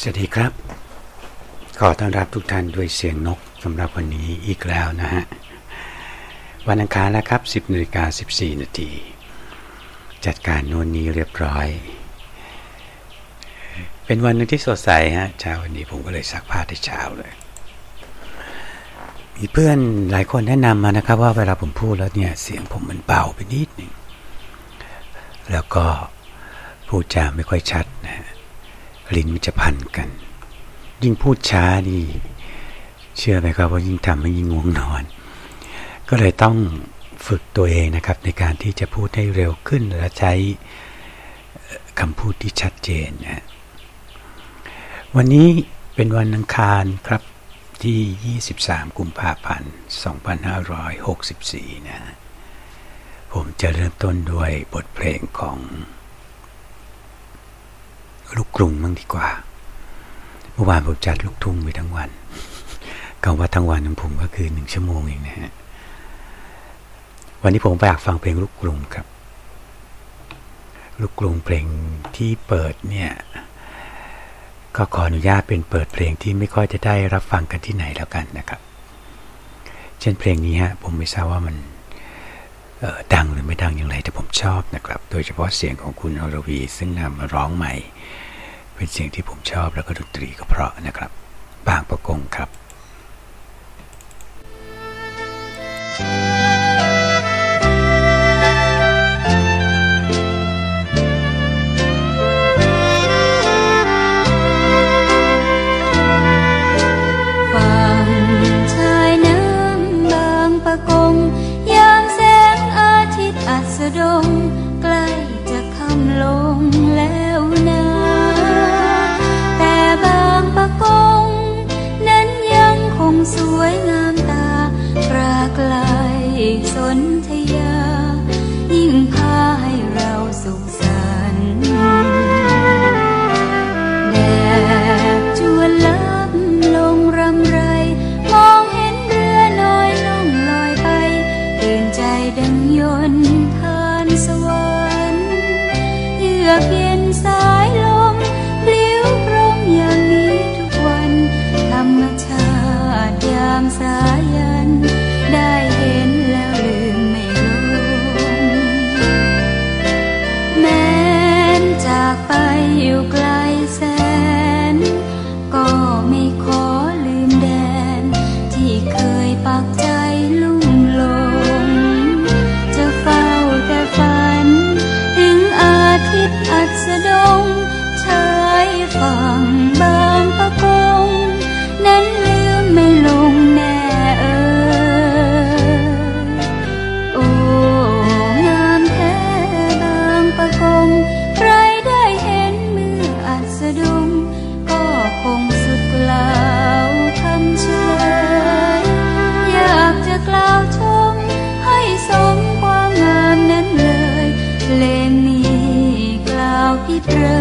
สวัสดีครับ ขอต้อนรับทุกท่านด้วยเสียงนกสำหรับวันนี้อีกแล้วนะฮะ วันอังคารแล้วครับ 10นาฬิกา14 นาที จัดการโน่นนี้เรียบร้อย เป็นวันหนึงที่สดใสฮะเช้าวันนี้ผมก็เลยซักผ้าที่เช้าเลย มีเพื่อนหลายคนแนะนำมานะครับว่าเวลาผมพูดแล้วเนี่ย เสียงผมมันเบาไปนิดหนึ่ง แล้วก็พูดจาไม่ค่อยชัดนะฮะ ลิ้นมันจะพันกัน ยิ่งพูดช้านี่ เชื่อไหมครับว่ายิ่งทำให้ยิ่งง่วงนอน ก็เลยต้องฝึกตัวเองนะครับในการที่จะพูดให้เร็วขึ้นและใช้คำพูดที่ชัดเจนนะวันนี้เป็นวันอังคารครับที่ 23 กุมภาพันธ์ 2564 นะ ผมจะเริ่มต้นด้วยบทเพลงของ ลูกกรุงมั่งดีกว่าเมื่อวานผมจัดลูกทุ่งไปทั้งวันคำว่าทั้งวันของผมก็คือหนึ่งชั่วโมงเองนะฮะวันนี้ผมอยากฟังเพลงลูกกรุงครับ ลูกกรุงเพลงที่เปิดเนี่ยก็ขออนุญาตเป็นเปิดเพลงที่ไม่ค่อยจะได้รับฟังกันที่ไหนแล้วกันนะครับ เช่นเพลงนี้ฮะผมไม่ทราบว่ามันออดังหรือไม่ดังอย่างไรแต่ผมชอบนะครับ โดยเฉพาะเสียงของคุณอรวีซึ่งนำมาร้องใหม่ เป็นเสียงที่ผมชอบแล้วก็ดนตรีก็เพราะนะครับ บางประกงครับฝั่ Yeah.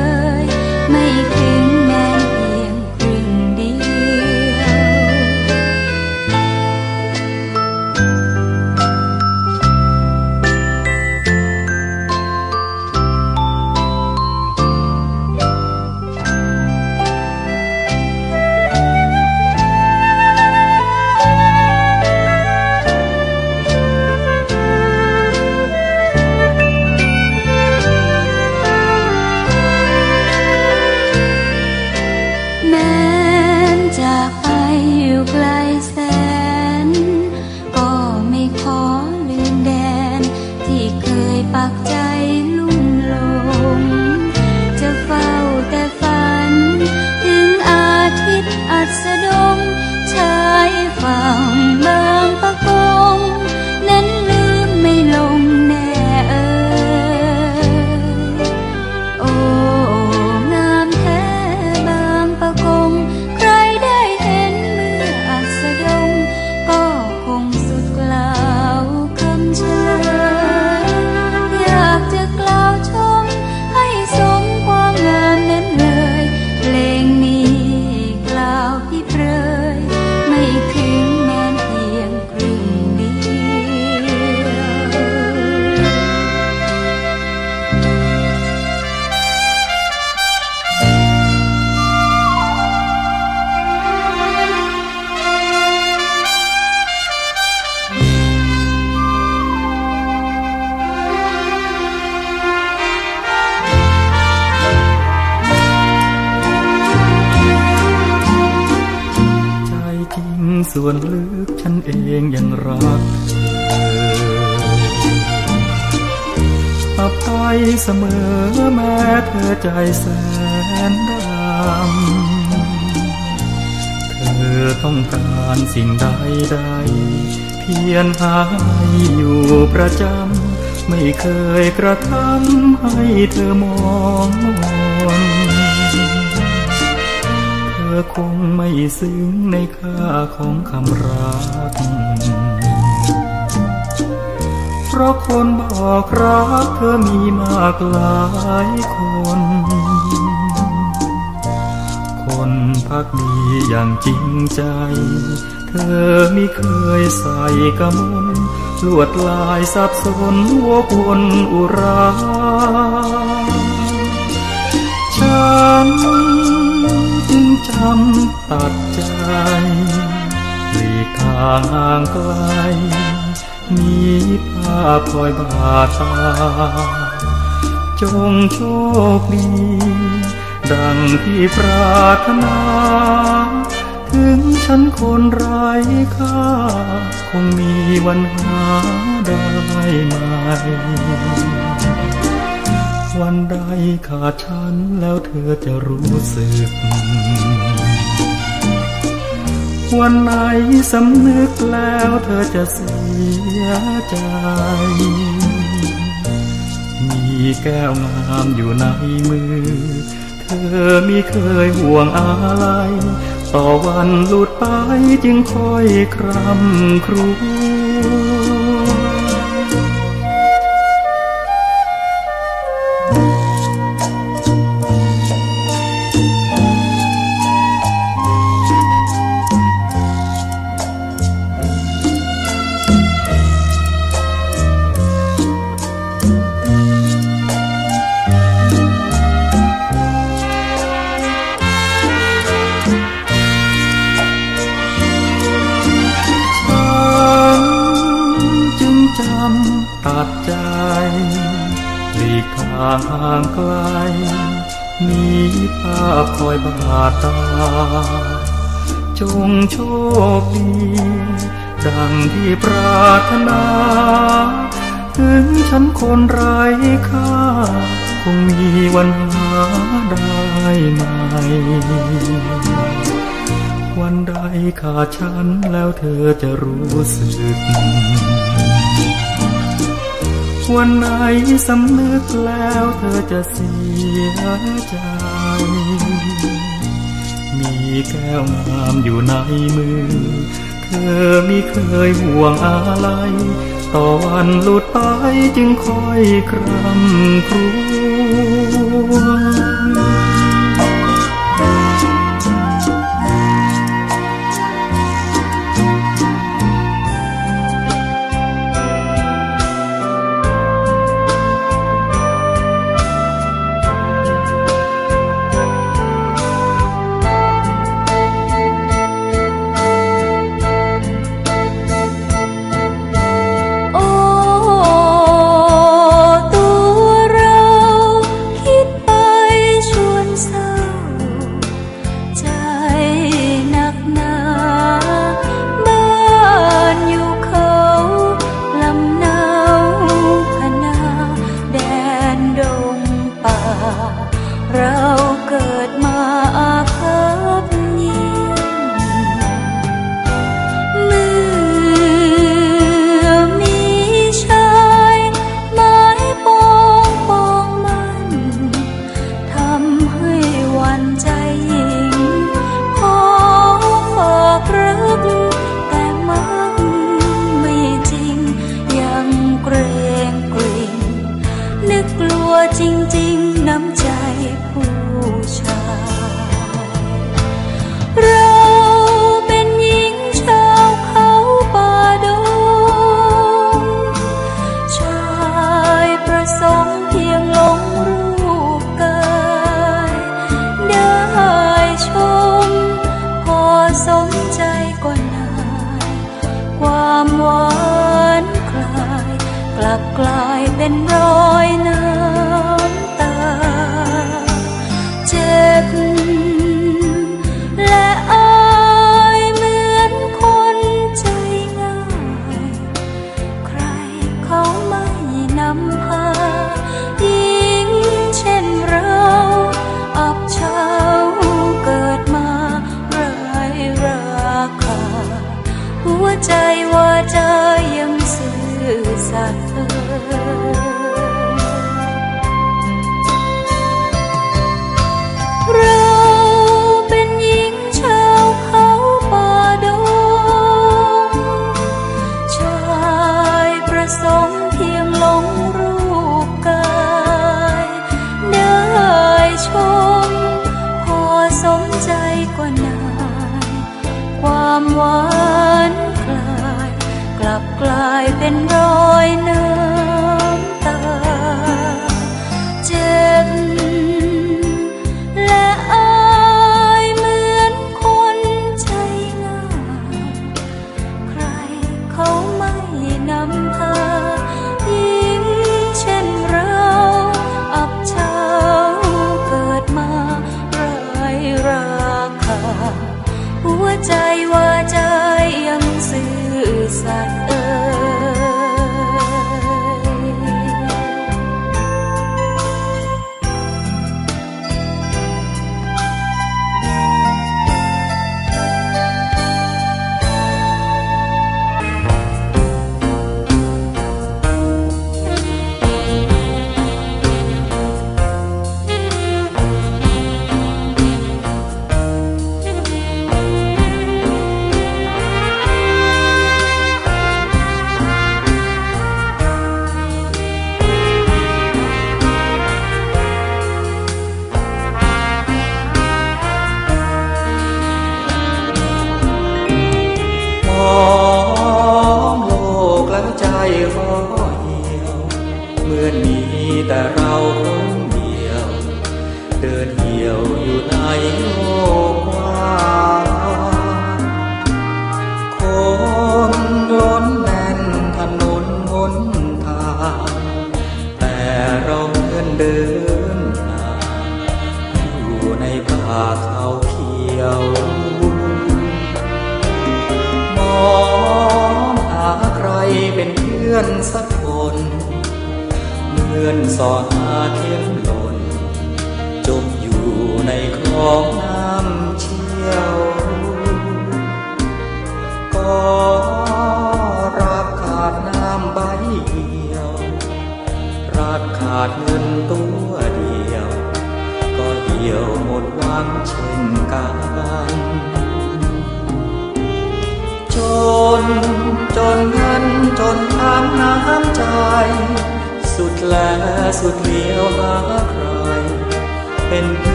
ให้เธอมองมนเธอคงไม่ซึ้งในค่าของคำรัก เพราะคนบอกรักเธอมีมากหลายคน คนพักดีอย่างจริงใจ เธอไม่เคยใส่กระมนลวดลายสับสนวกวนอุรา จึงจำตัดใจหลีกทางห่างไกลมีภาพคอยบาดตา จงโชคดี ดังที่ปรารถนา ถึงฉันคนไร้ค่า คงมีวันหาได้ไหม วันใดขาดฉันแล้วเธอจะรู้สึก วันไหนสำนึกแล้วเธอจะเสียใจ มีแก้วงามอยู่ในมือ เธอมิเคยห่วงอะไร ต่อวันหลุดไปจึงคอยครำครวญ โชคดีดังที่ปรารถนา ถึงฉันคนไร้ค่า คงมีวันหาได้ไหม วันใดขาดฉันแล้วเธอจะรู้สึก วันไหนสำนึกแล้วเธอจะเสียใจ แก้วงามอยู่ในมือ เธอมิเคยห่วงอะไร ต่อวันหลุดไปจึงคอยครำครวญ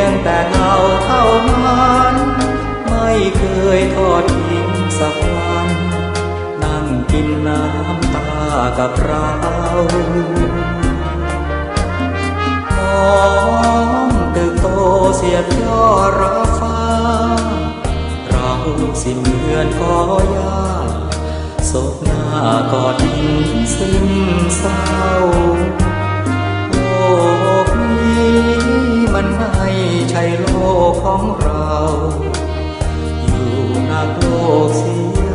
ยงแต่เงาเท่านั้นไม่เคยทอดทิ้งสักวันนั่งกินน้ำตากับเราท้องตึกโตเสียบย่อรอฟ้า เราสิเหมือนขอยาศพหน้ากอดดินซึ้งเศร้าโอ้ ใช่โลกของเรา อยู่นักโลกเสีย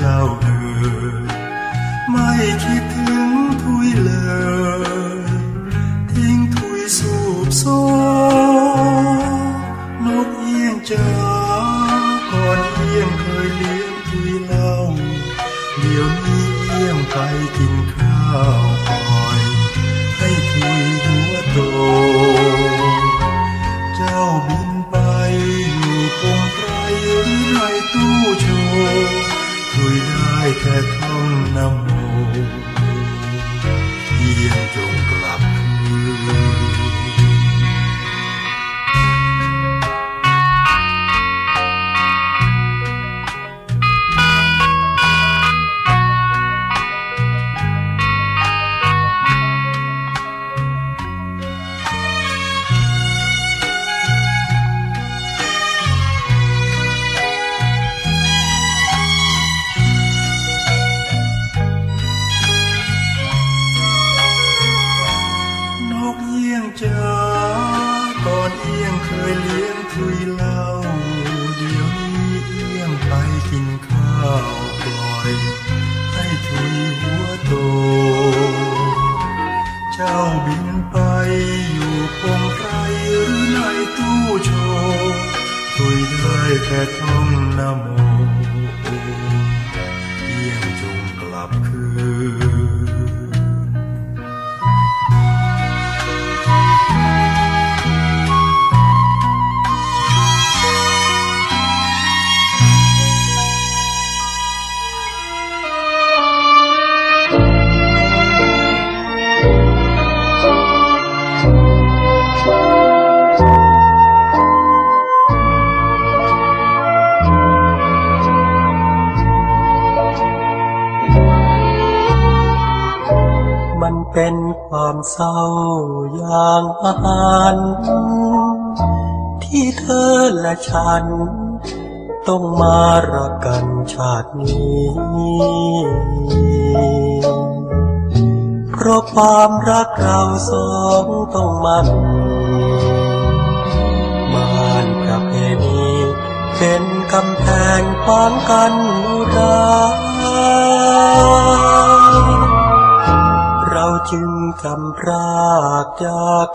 เล่าเออไม่คิด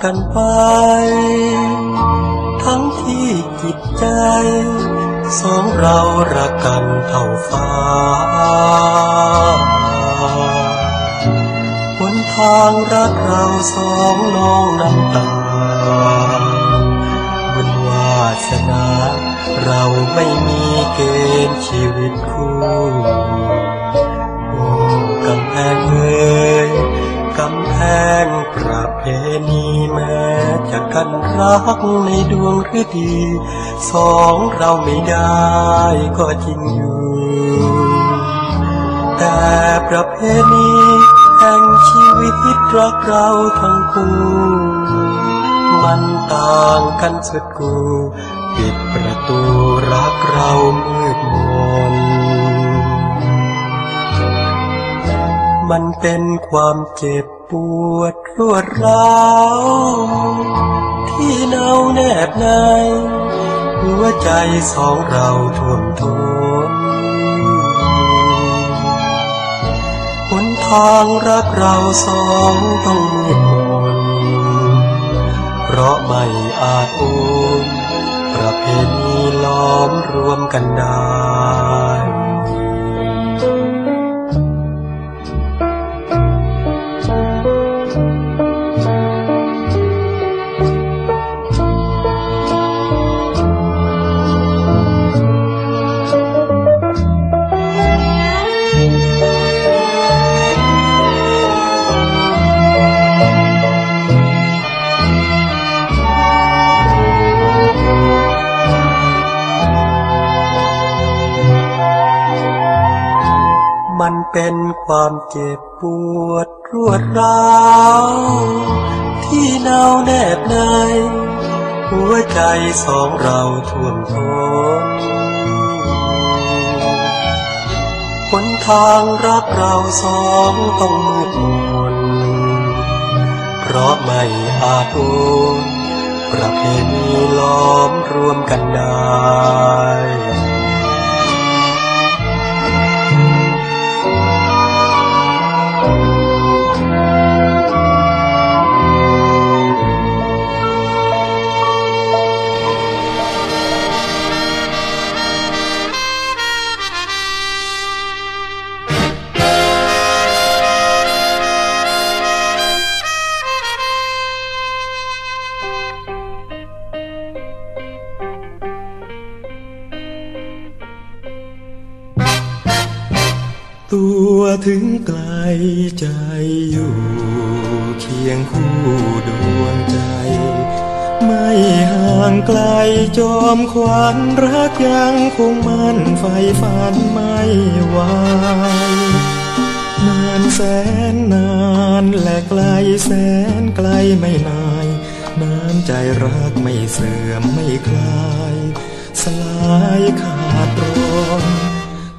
กันไป ทั้งที่จิตใจ สองเรารักกันเท่าฟ้าบนทางรักเราสองน้องน้ำตาบุญวาสนา เราไม่มีเกณฑ์ชีวิตคู่ รักในดวงฤดีสองเราไม่ได้ก็จริงอยู่ แต่ประเพณีแห่งชีวิตรักเราทั้งคู่มันต่างกันสุดกูปิดประตูรักเรามืดมน มันเป็นความเจ็บ ปวดรวดร้าวที่เนาแนบในหัวใจสองเราท่วมท้นหนทางรักเราสองต้องมืดมนเพราะไม่อาจโอนประเพณีล้อมรวมกันได้ ป็นความเจ็บปวดรวดร้าวที่เนาแนบใน หัวใจสองเราท่วมท้นหนทางรักเราสองต้องมืดมนเพราะไม่อาจโอนประเพณีล้อมรวมกันได้ ถึงไกลใจอยู่เคียงคู่ดวงใจ ไม่ห่างไกลจอมขวัญรักยังคงมั่นไฟฝันไม่วายนานแสนนานและไกลแสนไกลไม่นายน้ำใจรักไม่เสื่อมไม่คลาย สลายขา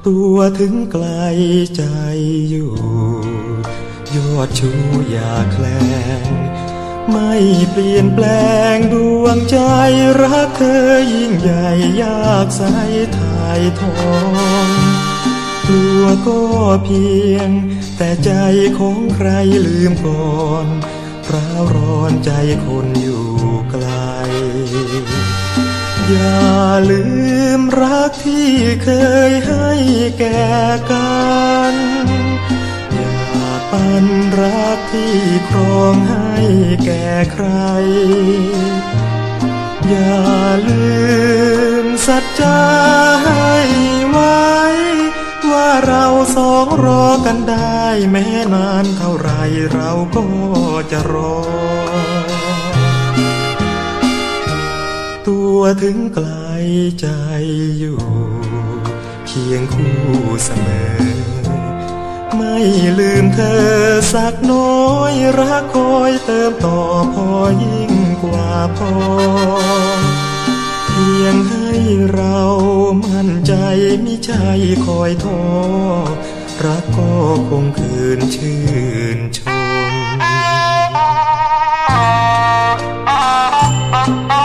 ตัวถึงไกลใจอยู่ ยอดชูอย่าแคลง ไม่เปลี่ยนแปลงดวงใจรักเธอยิ่งใหญ่ยากใสถ่ายทองกลัวก็เพียง แต่ใจของใครลืมก่อนร้าวร้อนใจคนอยู่ อย่าลืมรักที่เคยให้แก่กันอย่าปันรักที่ครองให้แก่ใคร อย่าลืมสัจจาให้ไว้ ว่าเราสองรอกันได้แม้นานเท่าไรเราก็จะรอ ตัวถึงไกลใจอยู่ เคียงคู่เสมอ ไม่ลืมเธอสักน้อยรักคอยเติมต่อพอยิ่งกว่าพอ เพียงให้เรามั่นใจมิใช่คอยท้อรักก็คงคืนชื่นชเค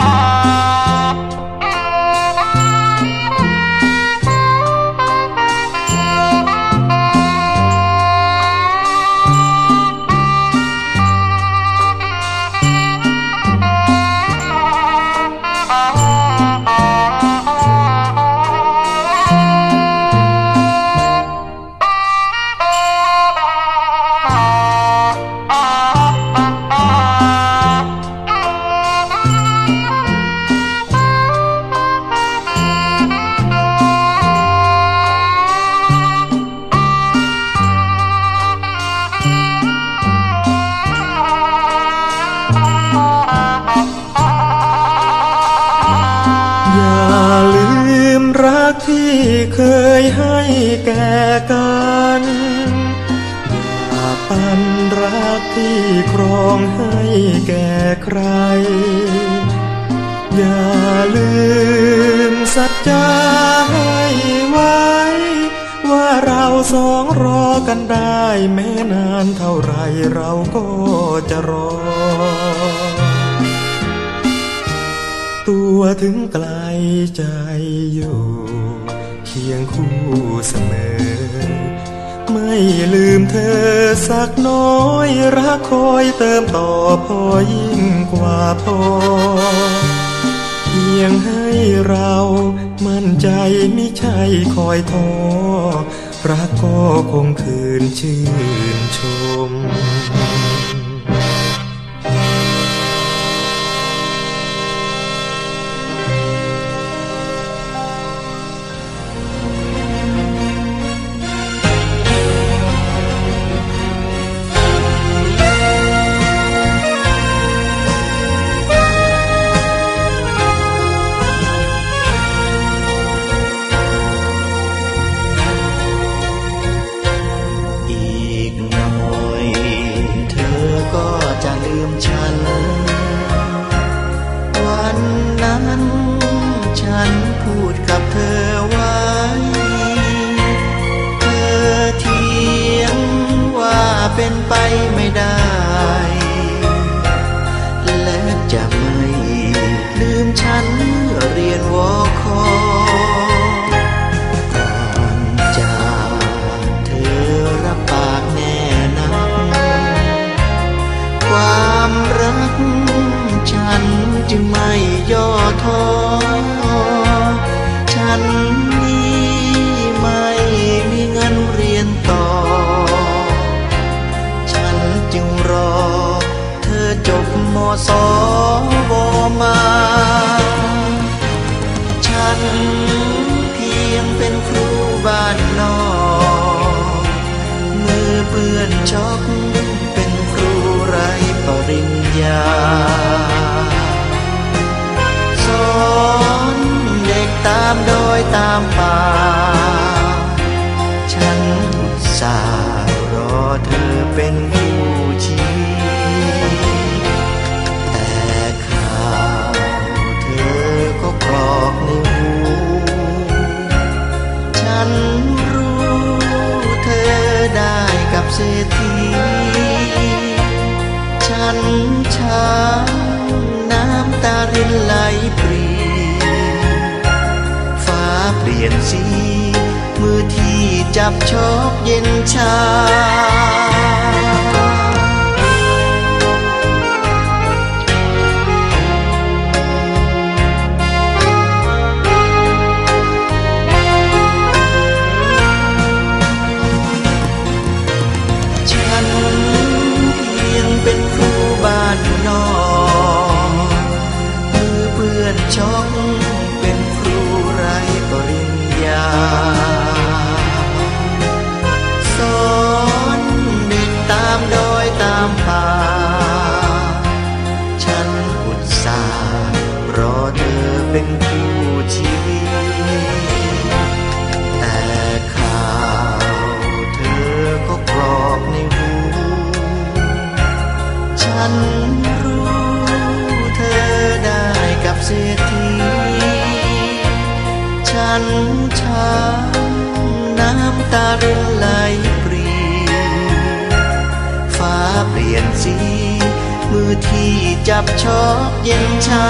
สองรอกันได้แม้นานเท่าไรเราก็จะรอ ตัวถึงไกลใจอยู่ เคียงคู่เสมอ ไม่ลืมเธอสักน้อยรักคอยเติมต่อพอยิ่งกว่าพอ เพียงให้เรามั่นใจไม่ใช่คอยท้อ ก็คงคืนชื่นชม รษฐีฉันช้ำน้ำตารินไหลปรีฟ้าเปลี่ยนสีมือที่จับชอบเย็นชา ที่จับชอบเย็นชา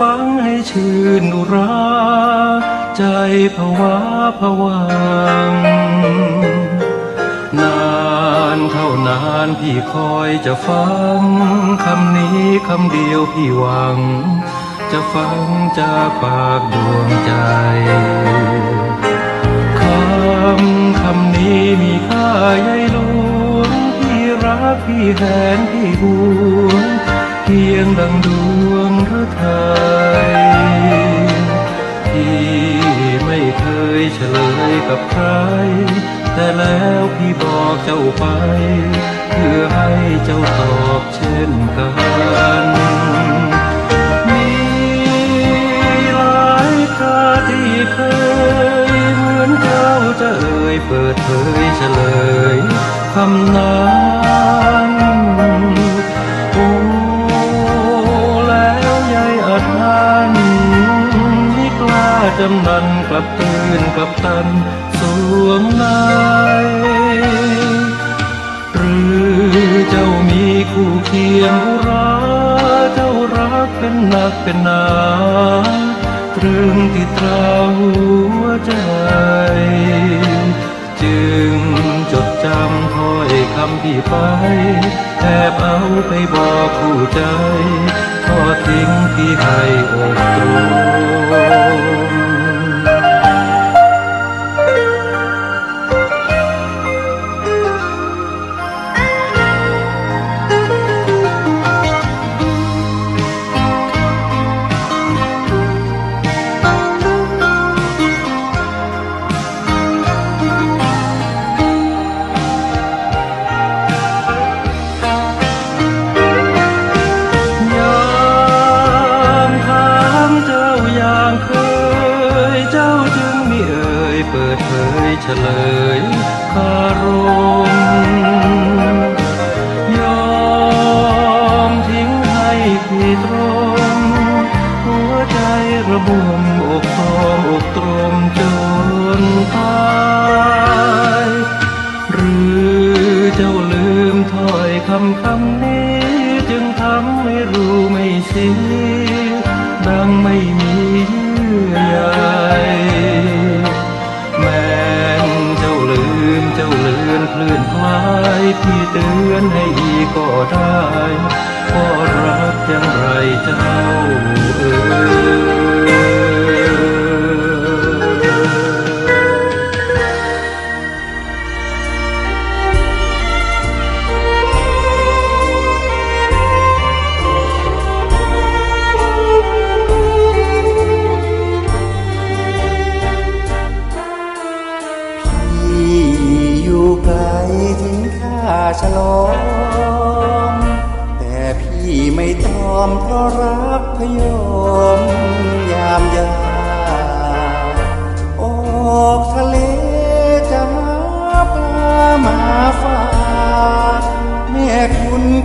ฟังให้ชื่นอุรา ใจภาวะผวัง นานเท่านานพี่คอยจะฟัง คำนี้คำเดียวพี่หวัง จะฟังจากปากดวงใจ คำคำนี้มีค่าใหญ่หลวงพี่รักพี่แหนพี่หวง เพียงดังดวงพระไทยพี่ไม่เคยเฉลยกับใคร แต่แล้วพี่บอกเจ้าไป เพื่อให้เจ้าตอบเช่นกันมีหลายคราที่เคยเหมือนเจ้าจะเอ่ยเปิดเผยเฉลยคำนั้น จำนันกลับตื่นกลับตันสวงในหรือเจ้ามีคู่เคียงอุราเจ้ารักเป็นหนักเป็นหนาตรึงที่ตราหัวใจ จึงจดจำถ้อยคำพี่ไปแอบเอาไปบอกคู่ใจ ทอดทิ้งพี่ให้อกตรม อี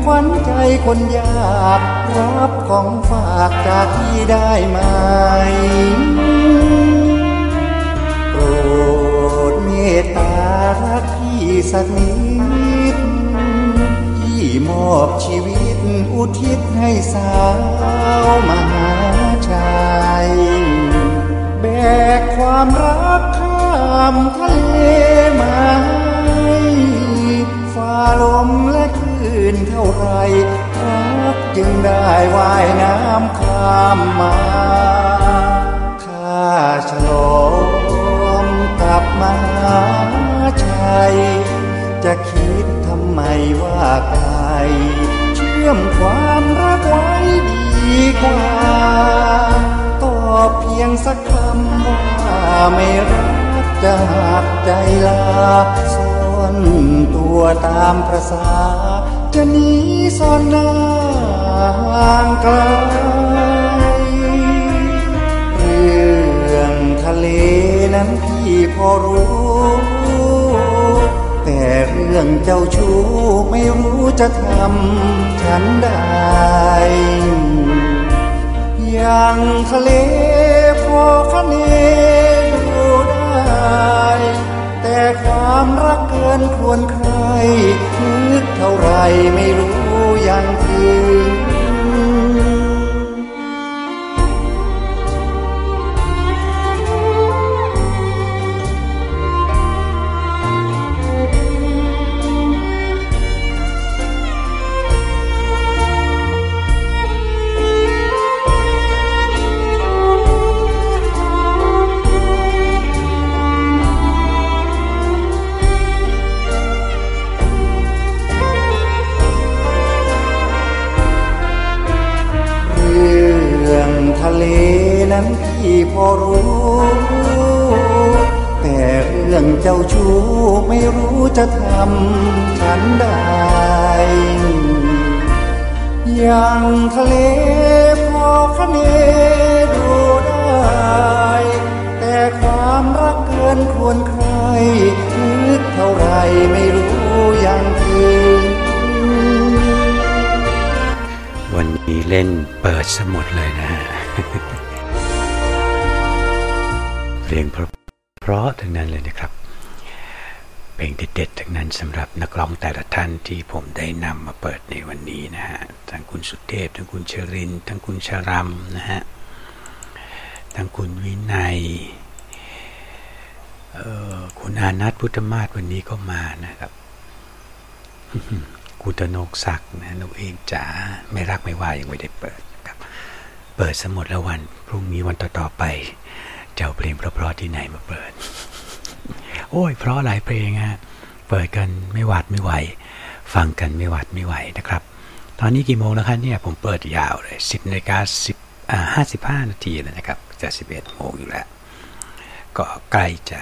วัญใจคนยากรับของฝากจากที่ได้ไหมโปรดเมตตารักพี่สักนิดพี่มอบชีวิตอุทิศให้สาวมหาชัยแบกความรักข้ามทะเลมาให้ฟ้าลมและ ท่าไรรักจึงได้ว่ายน้ำข้ามมาข้าฉลองกลับมาชัย จะคิดทำไมว่าไกลเชื่อมความรักไว้ดีกว่า ตอบเพียงสักคำว่าไม่รักจะหักใจลาซ่อนตัวตามประสา จะหนีซ่อนหน้าห่างไกลเรื่องทะเลนั้นพี่พอรู้ แต่เรื่องเจ้าชู้ไม่รู้จะทำฉันได้อย่างทะเลพอคะเนดูได้ ความรักเกินควรใครนึกเท่าไรไม่รู้ยังถึงำฉันได้ อย่างทะเลพอคะเนดูได้ แต่ความรักเกินควรใครนึกเท่าไรไม่รู้ยังถึงวันนี้เล่นเปิดสมุดเลยนะเพลงเพราะเพราะทั้งนั้นเลยนะครับ งเด็ดๆทั้งนั้นสำหรับนักร้องแต่ละท่านที่ผมได้นำมาเปิดในวันนี้นะฮะทั้งคุณสุเทพ ทั้งคุณเชริน ทั้งคุณชรัมนะฮะทั้งคุณวินัยออคุณอานัทพุทธมาศวันนี้ก็มานะครับคุณตนกศักดิ์นะนูเองจ๋าไม่รักไม่ว่ายังไม่ได้เปิดครับ เปิดสมุดแล้ววัน พรุ่งนี้วันต่อๆไปจะเอาเพลงเพราะๆที่ไหนมาเปิด โอ้ย เพราะหลายเพลงฮะเปิดกันไม่หวาดไม่ไหว ฟังกันไม่หวาดไม่ไหวนะครับ ตอนนี้กี่โมงแล้วครับเนี่ยผมเปิดยาวเลย 10นาฬิกา10อ่า55 นาทีแล้วนะครับ จะ 11 โมงอยู่แล้ว ก็ใกล้จะ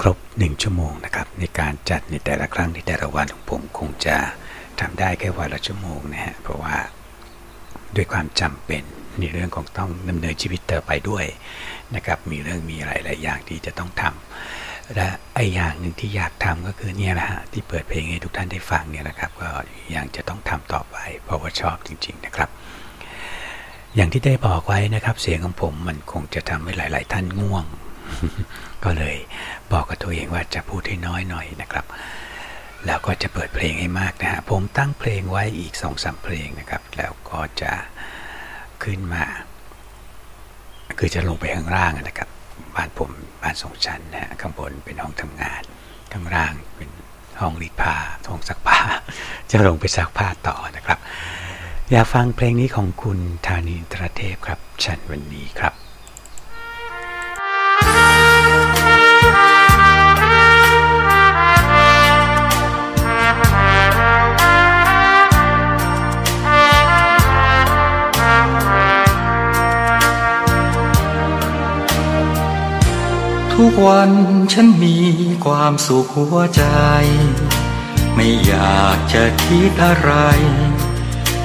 ครบหนึ่งชั่วโมงนะครับ ในการจัดในแต่ละครั้งในแต่ละวันของผมคงจะทำได้แค่วันละชั่วโมงนะฮะเพราะว่าด้วยความจำเป็นในเรื่องของต้องดำเนินชีวิตต่อไปด้วยนะครับ มีเรื่องมีอะไรหลายอย่างที่จะต้องทำ และไออย่างหนึ่งที่อยากทำก็คือเนี่ยแหละฮะที่เปิดเพลงให้ทุกท่านได้ฟังเนี่ยนะครับ ก็ยังจะต้องทำต่อไปเพราะว่าชอบจริง ๆนะครับ อย่างที่ได้บอกไว้นะครับ เสียงของผมมันคงจะทำให้หลาย ๆ ท่านง่วง ก็เลยบอกกับตัวเองว่าจะพูดให้น้อยหน่อยนะครับ แล้วก็จะเปิดเพลงให้มากนะฮะผมตั้งเพลงไว้อีกสองสามเพลงนะครับ แล้วก็จะขึ้นมา คือจะลงไปข้างล่างนะครับ บ้านผมบ้านสองชั้นนะฮะข้างบนเป็นห้องทำงาน ข้างล่างเป็นห้องรีดผ้าห้องซักผ้า จะลงไปซักผ้าต่อนะครับ อยากฟังเพลงนี้ของคุณธานีตระเทพครับ ฉันวันนี้ครับ ทุกวันฉันมีความสุขหัวใจ ไม่อยากจะคิดอะไร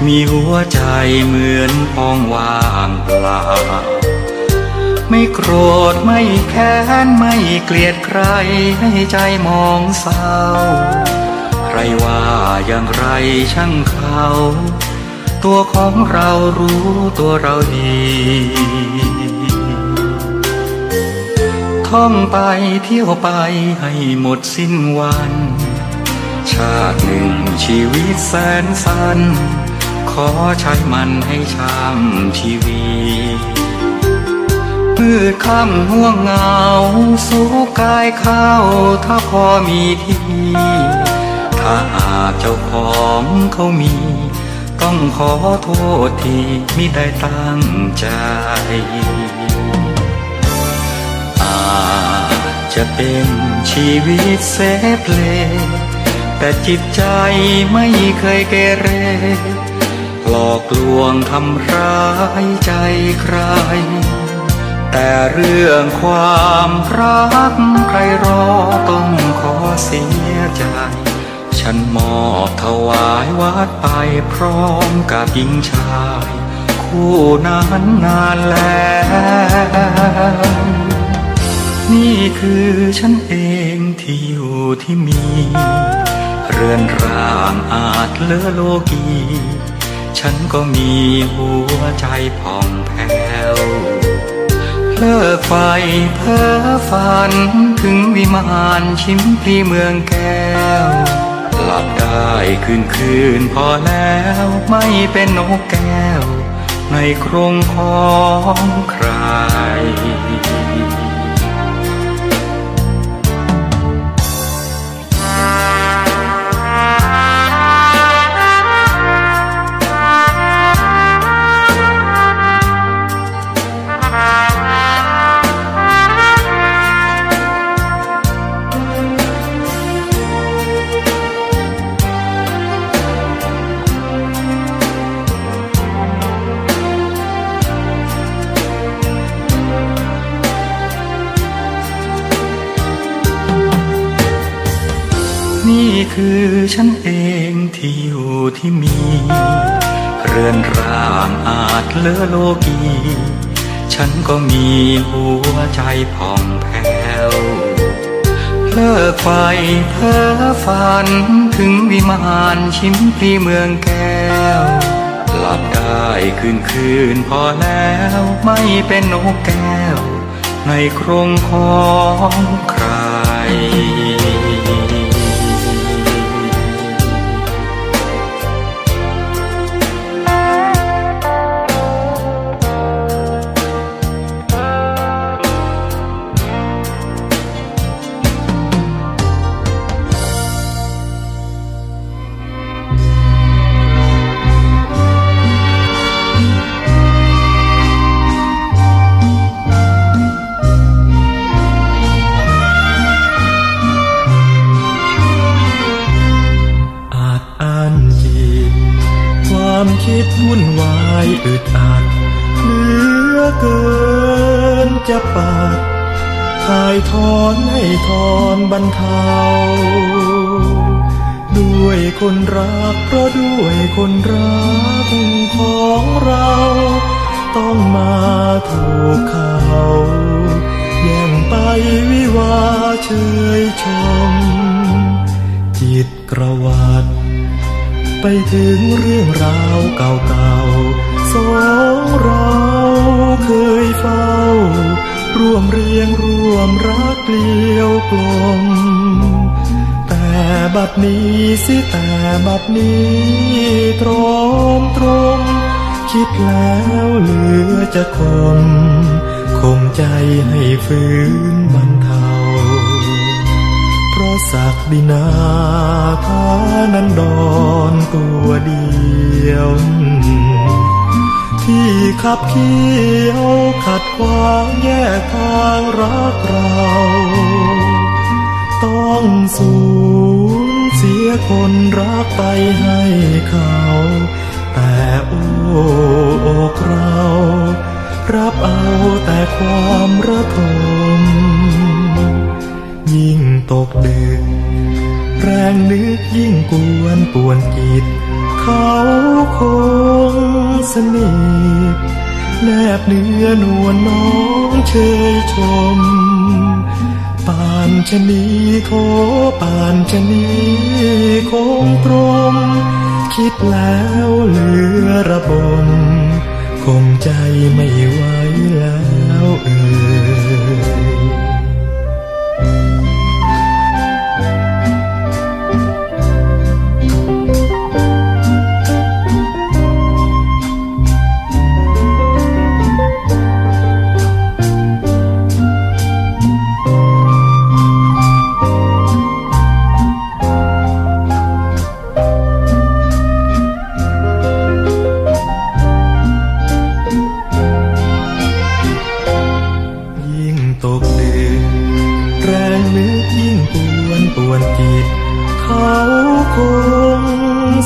มีหัวใจเหมือนพองว่างเปล่า ไม่โกรธไม่แค้นไม่เกลียดใครให้ใจมองเศร้า ใครว่าอย่างไรช่างเขา ตัวของเรารู้ตัวเราดี ท่องไปเที่ยวไปให้หมดสิ้นวัน ชาติหนึ่งชีวิตแสนสั้น ขอใช้มันให้ช่ำชีวีมืดค่ำห่วงเงา สู้กายข้าวถ้าพอมีที่ ถ้าหากเจ้าของเขามี ต้องขอโทษที่มิได้ตั้งใจ จะเป็นชีวิตเสเพลแต่จิตใจไม่เคยเกเร หลอกลวงทำร้ายใจใคร แต่เรื่องความรักใครรอต้องขอเสียใจ ฉันมอบถวายวัดไปพร้อมกับหญิงชาย คู่นั้นนานแล้ว นี่คือฉันเองที่อยู่ที่มี เรือนร่างอาจเลอโลกี ฉันก็มีหัวใจผ่องแผ้วเลิกไฟเพ้อฝันถึงวิมานชิมพลีเมืองแก้ว หลับได้คืนคืนพอแล้วไม่เป็นนกแก้ว ในกรงของใคร คือฉันเองที่อยู่ที่มี เรือนร่างอาจเลอโลกี ฉันก็มีหัวใจผ่องแผ้วเลิกไฟเพ้อฝันถึงวิมานชิมพลีเมืองแก้วหลับได้คืนคืนพอแล้วไม่เป็นนกแก้ว ในกรงของใคร อนให้ถอนบรรเทา ด้วยคนรักเพราะด้วยคนรักของเรา ต้องมาถูกเขาแย่งไปวิวาเชยชม จิตกระวัดไปถึงเรื่องราวเก่าๆสองเราเคยเฝ้า ร่วมเรียงร่วมรักเลียวกลม แต่บัดนี้สิแต่บัดนี้ตรมตรมคิดแล้วเหลือจะคมคมใจให้ฟื้นบรรเทา เพราะศักดินาทานั้นดอนตัวเดียว ที่ขับเคี้ยวขัดขวางแยกทางรักเรา ต้องสูญเสียคนรักไปให้เขา แต่โอ้อกเรา รับเอาแต่ความระทม ยิ่งตกดึกแรงนึกยิ่งกวนป่วนกิจ เขาคงสนิทแนบเนื้อนวลน้องเชยชม ปานชะนีโทปานชะนีคงตรม คิดแล้วเหลือระบมคงใจไม่ไหวแล้ว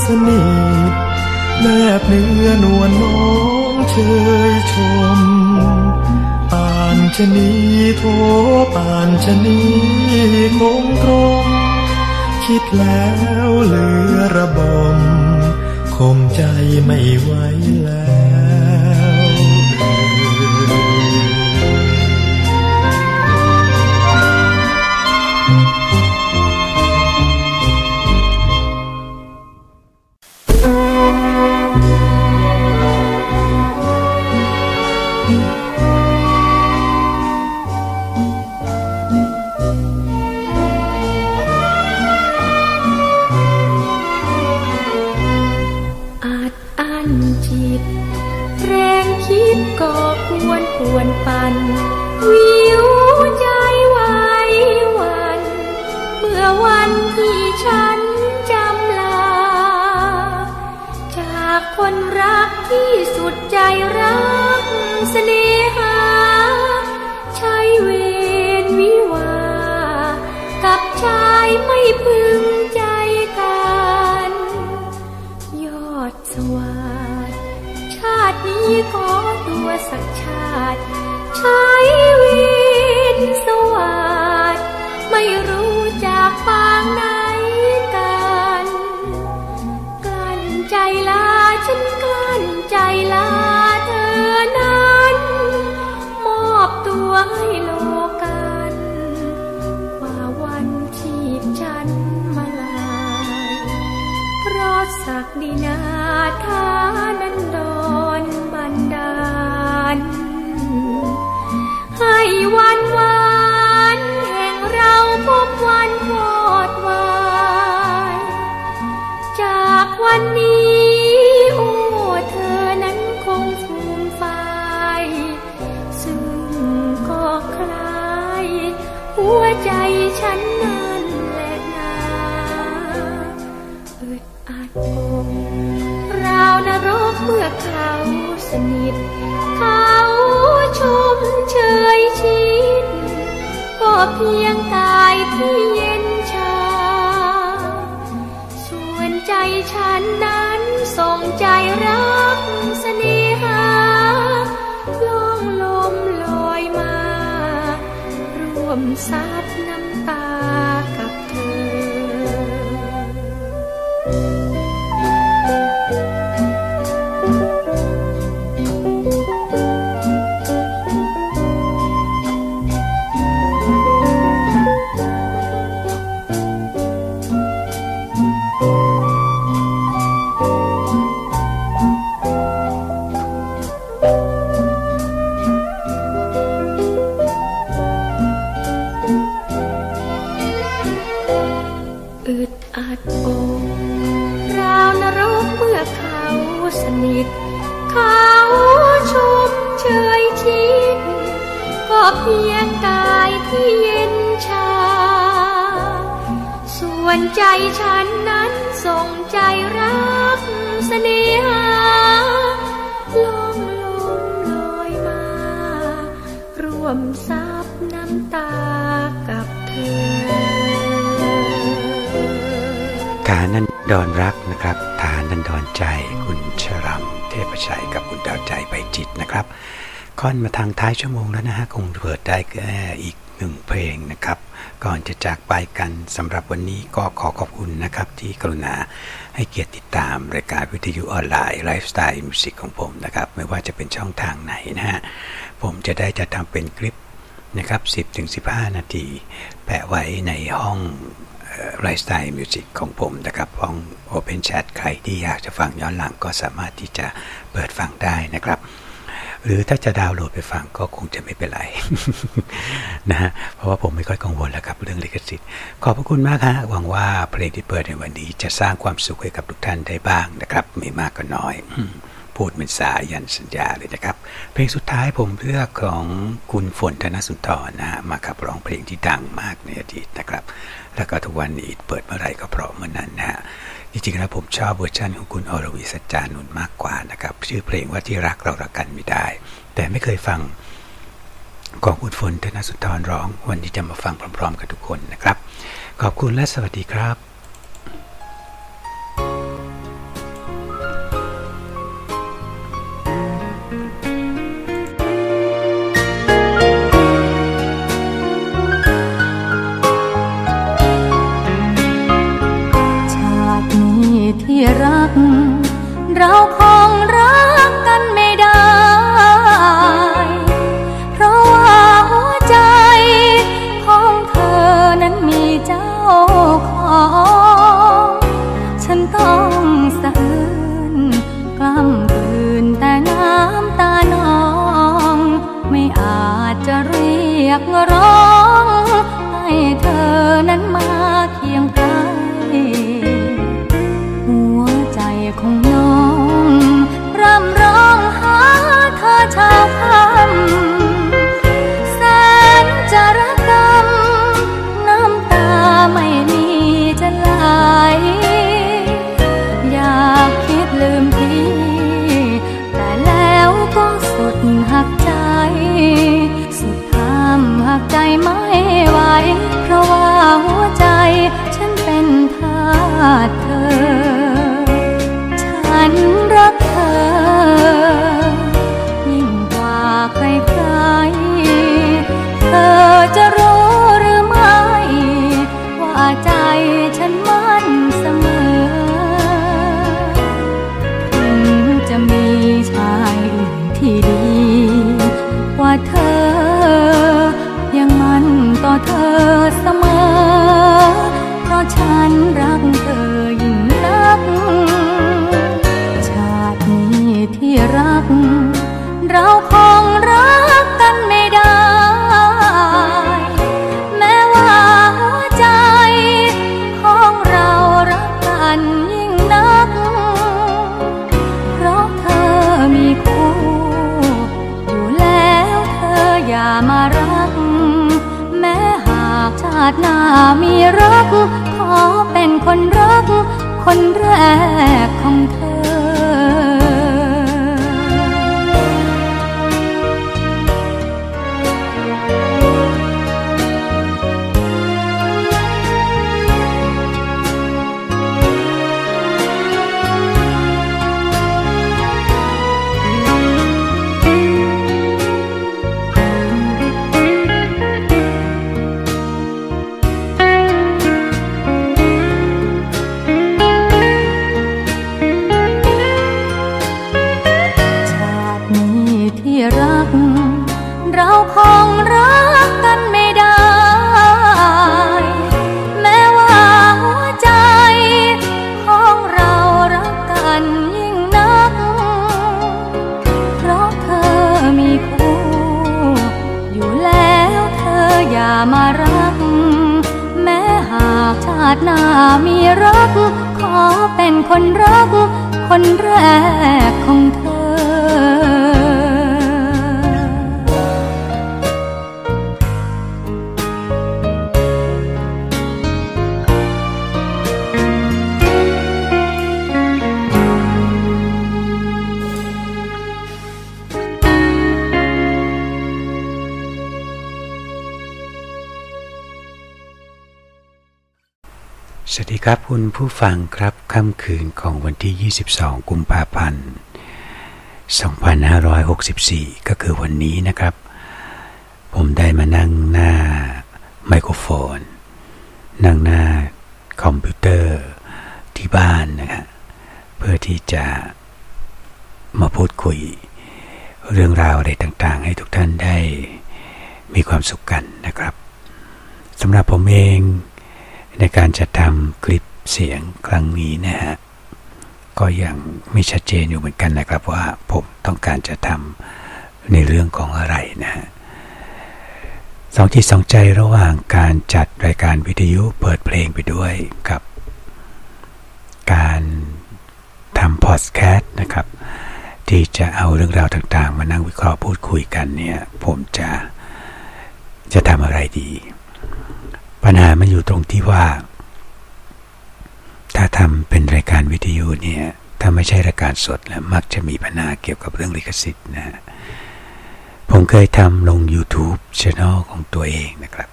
สนิทแนบเนื้อนวลน้องเชยชมปานชะนีโทปานชะนีคงตรงคิดแล้วเหลือระบมคมใจไม่ไหวแล้ว ก็เพียงกายที่เย็นชา ส่วนใจฉันนั้นส่งใจรักเสน่หาล่องลมลอยมา รวมซับน้ำตากับเธอฐานันดอนรักนะครับฐานันดอนใจคุณชรัมเทพชัยกับคุณดาวใจไพจิตรนะครับ ค่อนมาทางท้ายชั่วโมงแล้วนะฮะ คงเปิดได้แค่อีกหนึ่งเพลงนะครับ ก่อนจะจากไปกันสำหรับวันนี้ก็ขอขอบคุณนะครับ ที่กรุณาให้เกียรติติดตามรายการวิทยุออนไลน์ Lifestyle Music ของผมนะครับ ไม่ว่าจะเป็นช่องทางไหนนะฮะ ผมจะได้จะทำเป็นคลิปนะครับ 10-15 นาที แปะไว้ในห้อง Lifestyle Music ของผมนะครับห้อง Open Chat ใครที่อยากจะฟังย้อนหลังก็สามารถที่จะเปิดฟังได้นะครับ หรือถ้าจะดาวน์โหลดไปฟังก็คงจะไม่เป็นไรนะฮะเพราะว่าผมไม่ค่อยกังวลแล้วครับเรื่องลิขสิทธิ์ขอบพระคุณมากฮะหวังว่าเพลงที่เปิดในวันนี้จะสร้างความสุขให้กับทุกท่านได้บ้างนะครับ ไม่มากก็น้อย พูดเป็นสายันสัญญาเลยนะครับ เพลงสุดท้ายผมเลือกของคุณฝนธนสุนทรนะฮะมาขับร้องเพลงที่ดังมากในอดีตนะครับ แล้วก็ทุกวันนี้เปิดเมื่อไรก็เพราะเมื่อนั้นนะฮะ จริงๆแล้วผมชอบเวอร์ชันของคุณอรวีสัจจานุนมากกว่านะครับ ชื่อเพลงว่าที่รักเรารักกันไม่ได้ แต่ไม่เคยฟังของคุณฝนธนสุนทรร้อง วันนี้จะมาฟังพร้อม ๆ กับทุกคนนะครับ ขอบคุณและสวัสดีครับ เราคง คุณผู้ฟังครับค่ำคืนของวันที่ 22 กุมภาพันธ์ 2564 ก็คือวันนี้นะครับ ผมได้มานั่งหน้าไมโครโฟนงหน้าคอมพิวเตอร์ที่บ้านนะครับเพื่อที่จะมาพูดคุยเรื่องราวอะไรต่างๆ ให้ทุกท่านได้มีความสุขกันนะครับสำหรับผมเองในการจะทำคลิปเสียงครั้งนี้นะฮะก็ยังไม่ชัดเจนอยู่เหมือนกันนะครับว่าผมต้องการจะทำในเรื่องของอะไรนะฮะ สองจิตสองใจระหว่างการจัดรายการวิทยุเปิดเพลงไปด้วยกับ การทำพอดแคสต์นะครับ ที่จะเอาเรื่องราวต่างๆ มานั่งวิเคราะห์พูดคุยกันเนี่ยผมจะจะทำอะไรดี ปัญหามันอยู่ตรงที่ว่า ถ้าทำเป็นรายการวิทยุเนี่ยถ้าไม่ใช่รายการสดแล้วมักจะมีปัญหาเกี่ยวกับเรื่องลิขสิทธิ์นะฮะผมเคยทำลง YouTube Channel ของตัวเองนะครับ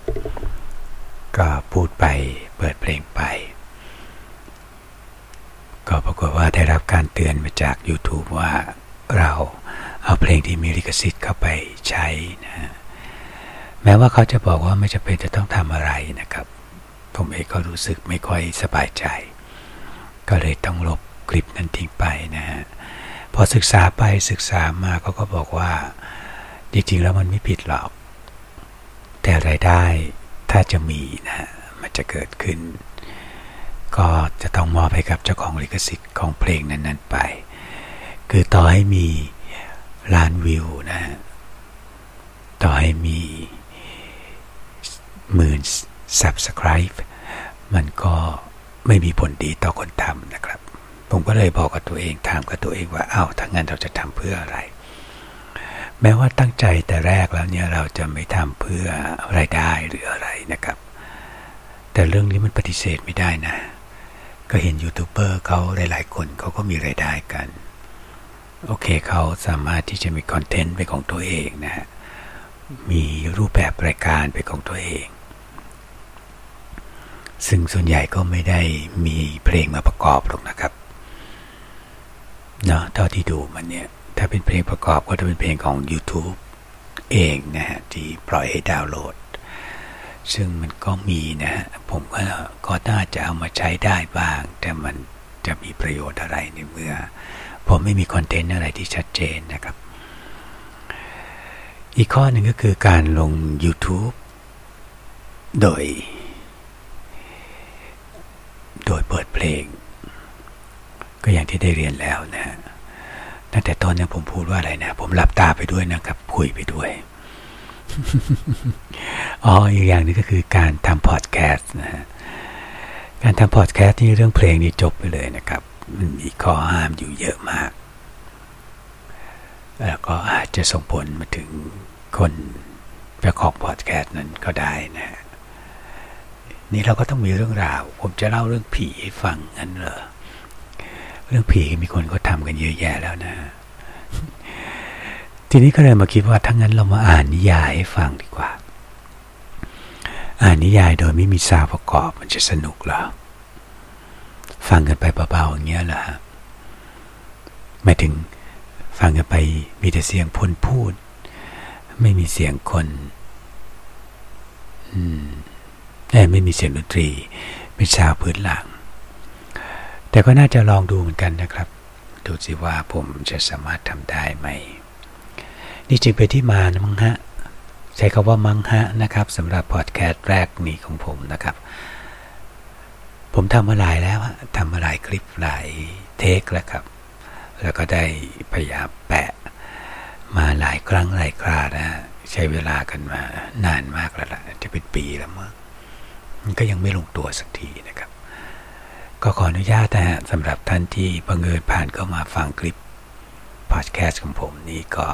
ก็พูดไปเปิดเพลงไป ก็ปรากฏว่าได้รับการเตือนมาจาก YouTube ว่าเราเอาเพลงที่มีลิขสิทธิ์เข้าไปใช้นะ แม้ว่าเขาจะบอกว่าไม่จำเป็นจะต้องทำอะไรนะครับ ผมเองก็รู้สึกไม่ค่อยสบายใจ ก็เลยต้องลบคลิปนั้นทิ้งไปนะฮะ พอศึกษาไปศึกษามาเขาก็บอกว่าจริงๆแล้วมันไม่ผิดหรอก แต่รายได้ถ้าจะมีนะมันจะเกิดขึ้น ก็จะต้องมอบให้กับเจ้าของลิขสิทธิ์ของเพลงนั้น ๆไป คือต่อให้มีล้านวิวนะ ต่อให้มีหมื่น subscribe มันก็ไม่มีผลดีต่อคนทำนะครับ ผมก็เลยบอกกับตัวเองถามกับตัวเองว่าอ้าวถ้างั้นเราจะทำเพื่ออะไร แม้ว่าตั้งใจแต่แรกแล้วเนี่ยเราจะไม่ทำเพื่อรายได้หรืออะไรนะครับ แต่เรื่องนี้มันปฏิเสธไม่ได้นะ ก็เห็นยูทูบเบอร์เขาหลายๆ คนเขาก็มีรายได้กัน โอเคเขาสามารถที่จะมีคอนเทนต์เป็นของตัวเองนะฮะมีรูปแบบรายการเป็นของตัวเอง ซึ่งส่วนใหญ่ก็ไม่ได้มีเพลงมาประกอบหรอกนะครับเนาะเท่าที่ดูมันเนี่ย ถ้าเป็นเพลงประกอบก็จะเป็นเพลงของ YouTube เองนะฮะที่ปล่อยให้ดาวน์โหลด ซึ่งมันก็มีนะฮะผมก็ก็น่าจะเอามาใช้ได้บ้าง แต่มันจะมีประโยชน์อะไรในเมื่อ ผมไม่มีคอนเทนต์อะไรที่ชัดเจนนะครับ อีกข้อหนึ่งก็คือการลง YouTube โดย โดยเปิดเพลง ก็อย่างที่ได้เรียนแล้วนะ ตั้งแต่ตอนนี้ผมพูดว่าอะไรนะ ผมหลับตาไปด้วยนะครับ คุยไปด้วย อ๋อ อีกอย่างนึงก็คือการทำพอดแคสต์นะฮะ การทำพอดแคสต์นี่เรื่องเพลงนี่จบไปเลยนะครับ มันมีข้อห้ามอยู่เยอะมาก แล้วก็อาจจะส่งผลมาถึงคนเจ้าของพอดแคสต์นั้นก็ได้นะนี่เราก็ต้องมีเรื่องราว ผมจะเล่าเรื่องผีให้ฟังงั้นเหรอ รื่องผีมีคนก็ทำกันเยอะแยะแล้วนะ ทีนี้ก็เลยมาคิดว่าถ้างั้นเรามาอ่านนิยายให้ฟังดีกว่า อ่านนิยายโดยไม่มีซาวประกอบมันจะสนุกเหรอ ฟังกันไปเบาๆอย่างเงี้ยเหรอฮะหมายถึงฟังกันไปมีแต่เสียงพนพูด ไม่มีเสียงคนอืมไม่มีเสียงดนตรีเป็นชาวพื้นหลัง แต่ก็น่าจะลองดูเหมือนกันนะครับ ดูสิว่าผมจะสามารถทำได้ไหม นี่จึงเป็นที่มานะมังฮะ ใช้คาว่ามังฮะนะครับสำหรับพอดแคสต์แรกนี้ของผมนะครับ ผมทำมาหลายแล้วทำมาหลายคลิปหลายเทคแล้วครับ แล้วก็ได้พยายามแปะมาหลายครั้งหลายครานะใช้เวลากันมานานมากแล้วล่ะจะเป็นปีแล้วมั้งมันก็ยังไม่ลงตัวสักทีนะครับ ก็ขออนุญาตนะฮะสำหรับท่านที่บังเอิญผ่านเข้ามาฟังคลิปพอดแคสต์ของผมนี้ก็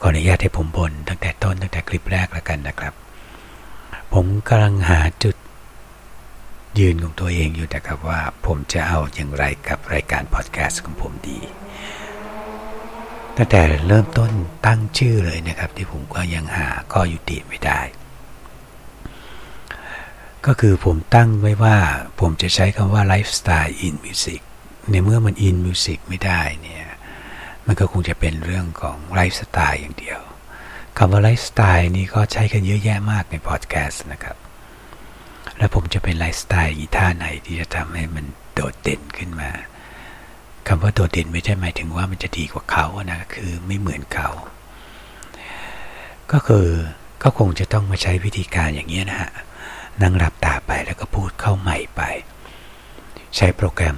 ขออนุญาตให้ผมบนตั้งแต่ต้นตั้งแต่คลิปแรกแล้วกันนะครับ ผมกำลังหาจุดยืนของตัวเองอยู่นะครับว่าผมจะเอาอย่างไรกับรายการพอดแคสต์ของผมดี ตั้งแต่เริ่มต้นตั้งชื่อเลยนะครับ ที่ผมก็ยังหาข้อยุติไม่ได้ ก็คือผมตั้งไว้ว่าผมจะใช้คำว่า lifestyle in music ในเมื่อมัน in music ไม่ได้เนี่ยมันก็คงจะเป็นเรื่องของไลฟ์สไตล์อย่างเดียวคำว่าไลฟ์สไตล์นี้ก็ใช้กันเยอะแยะมากในพอดแคสต์นะครับ แล้วผมจะเป็นไลฟ์สไตล์อีท่าไหนที่จะทำให้มันโดดเด่นขึ้นมาคำว่าโดดเด่นไม่ใช่หมายถึงว่ามันจะดีกว่าเขานะคือไม่เหมือนเขา ก็คือก็คงจะต้องมาใช้วิธีการอย่างนี้นะฮะ นั่งหลับตาไปแล้วก็พูดเข้าใหม่ไป ใช้โปรแกรม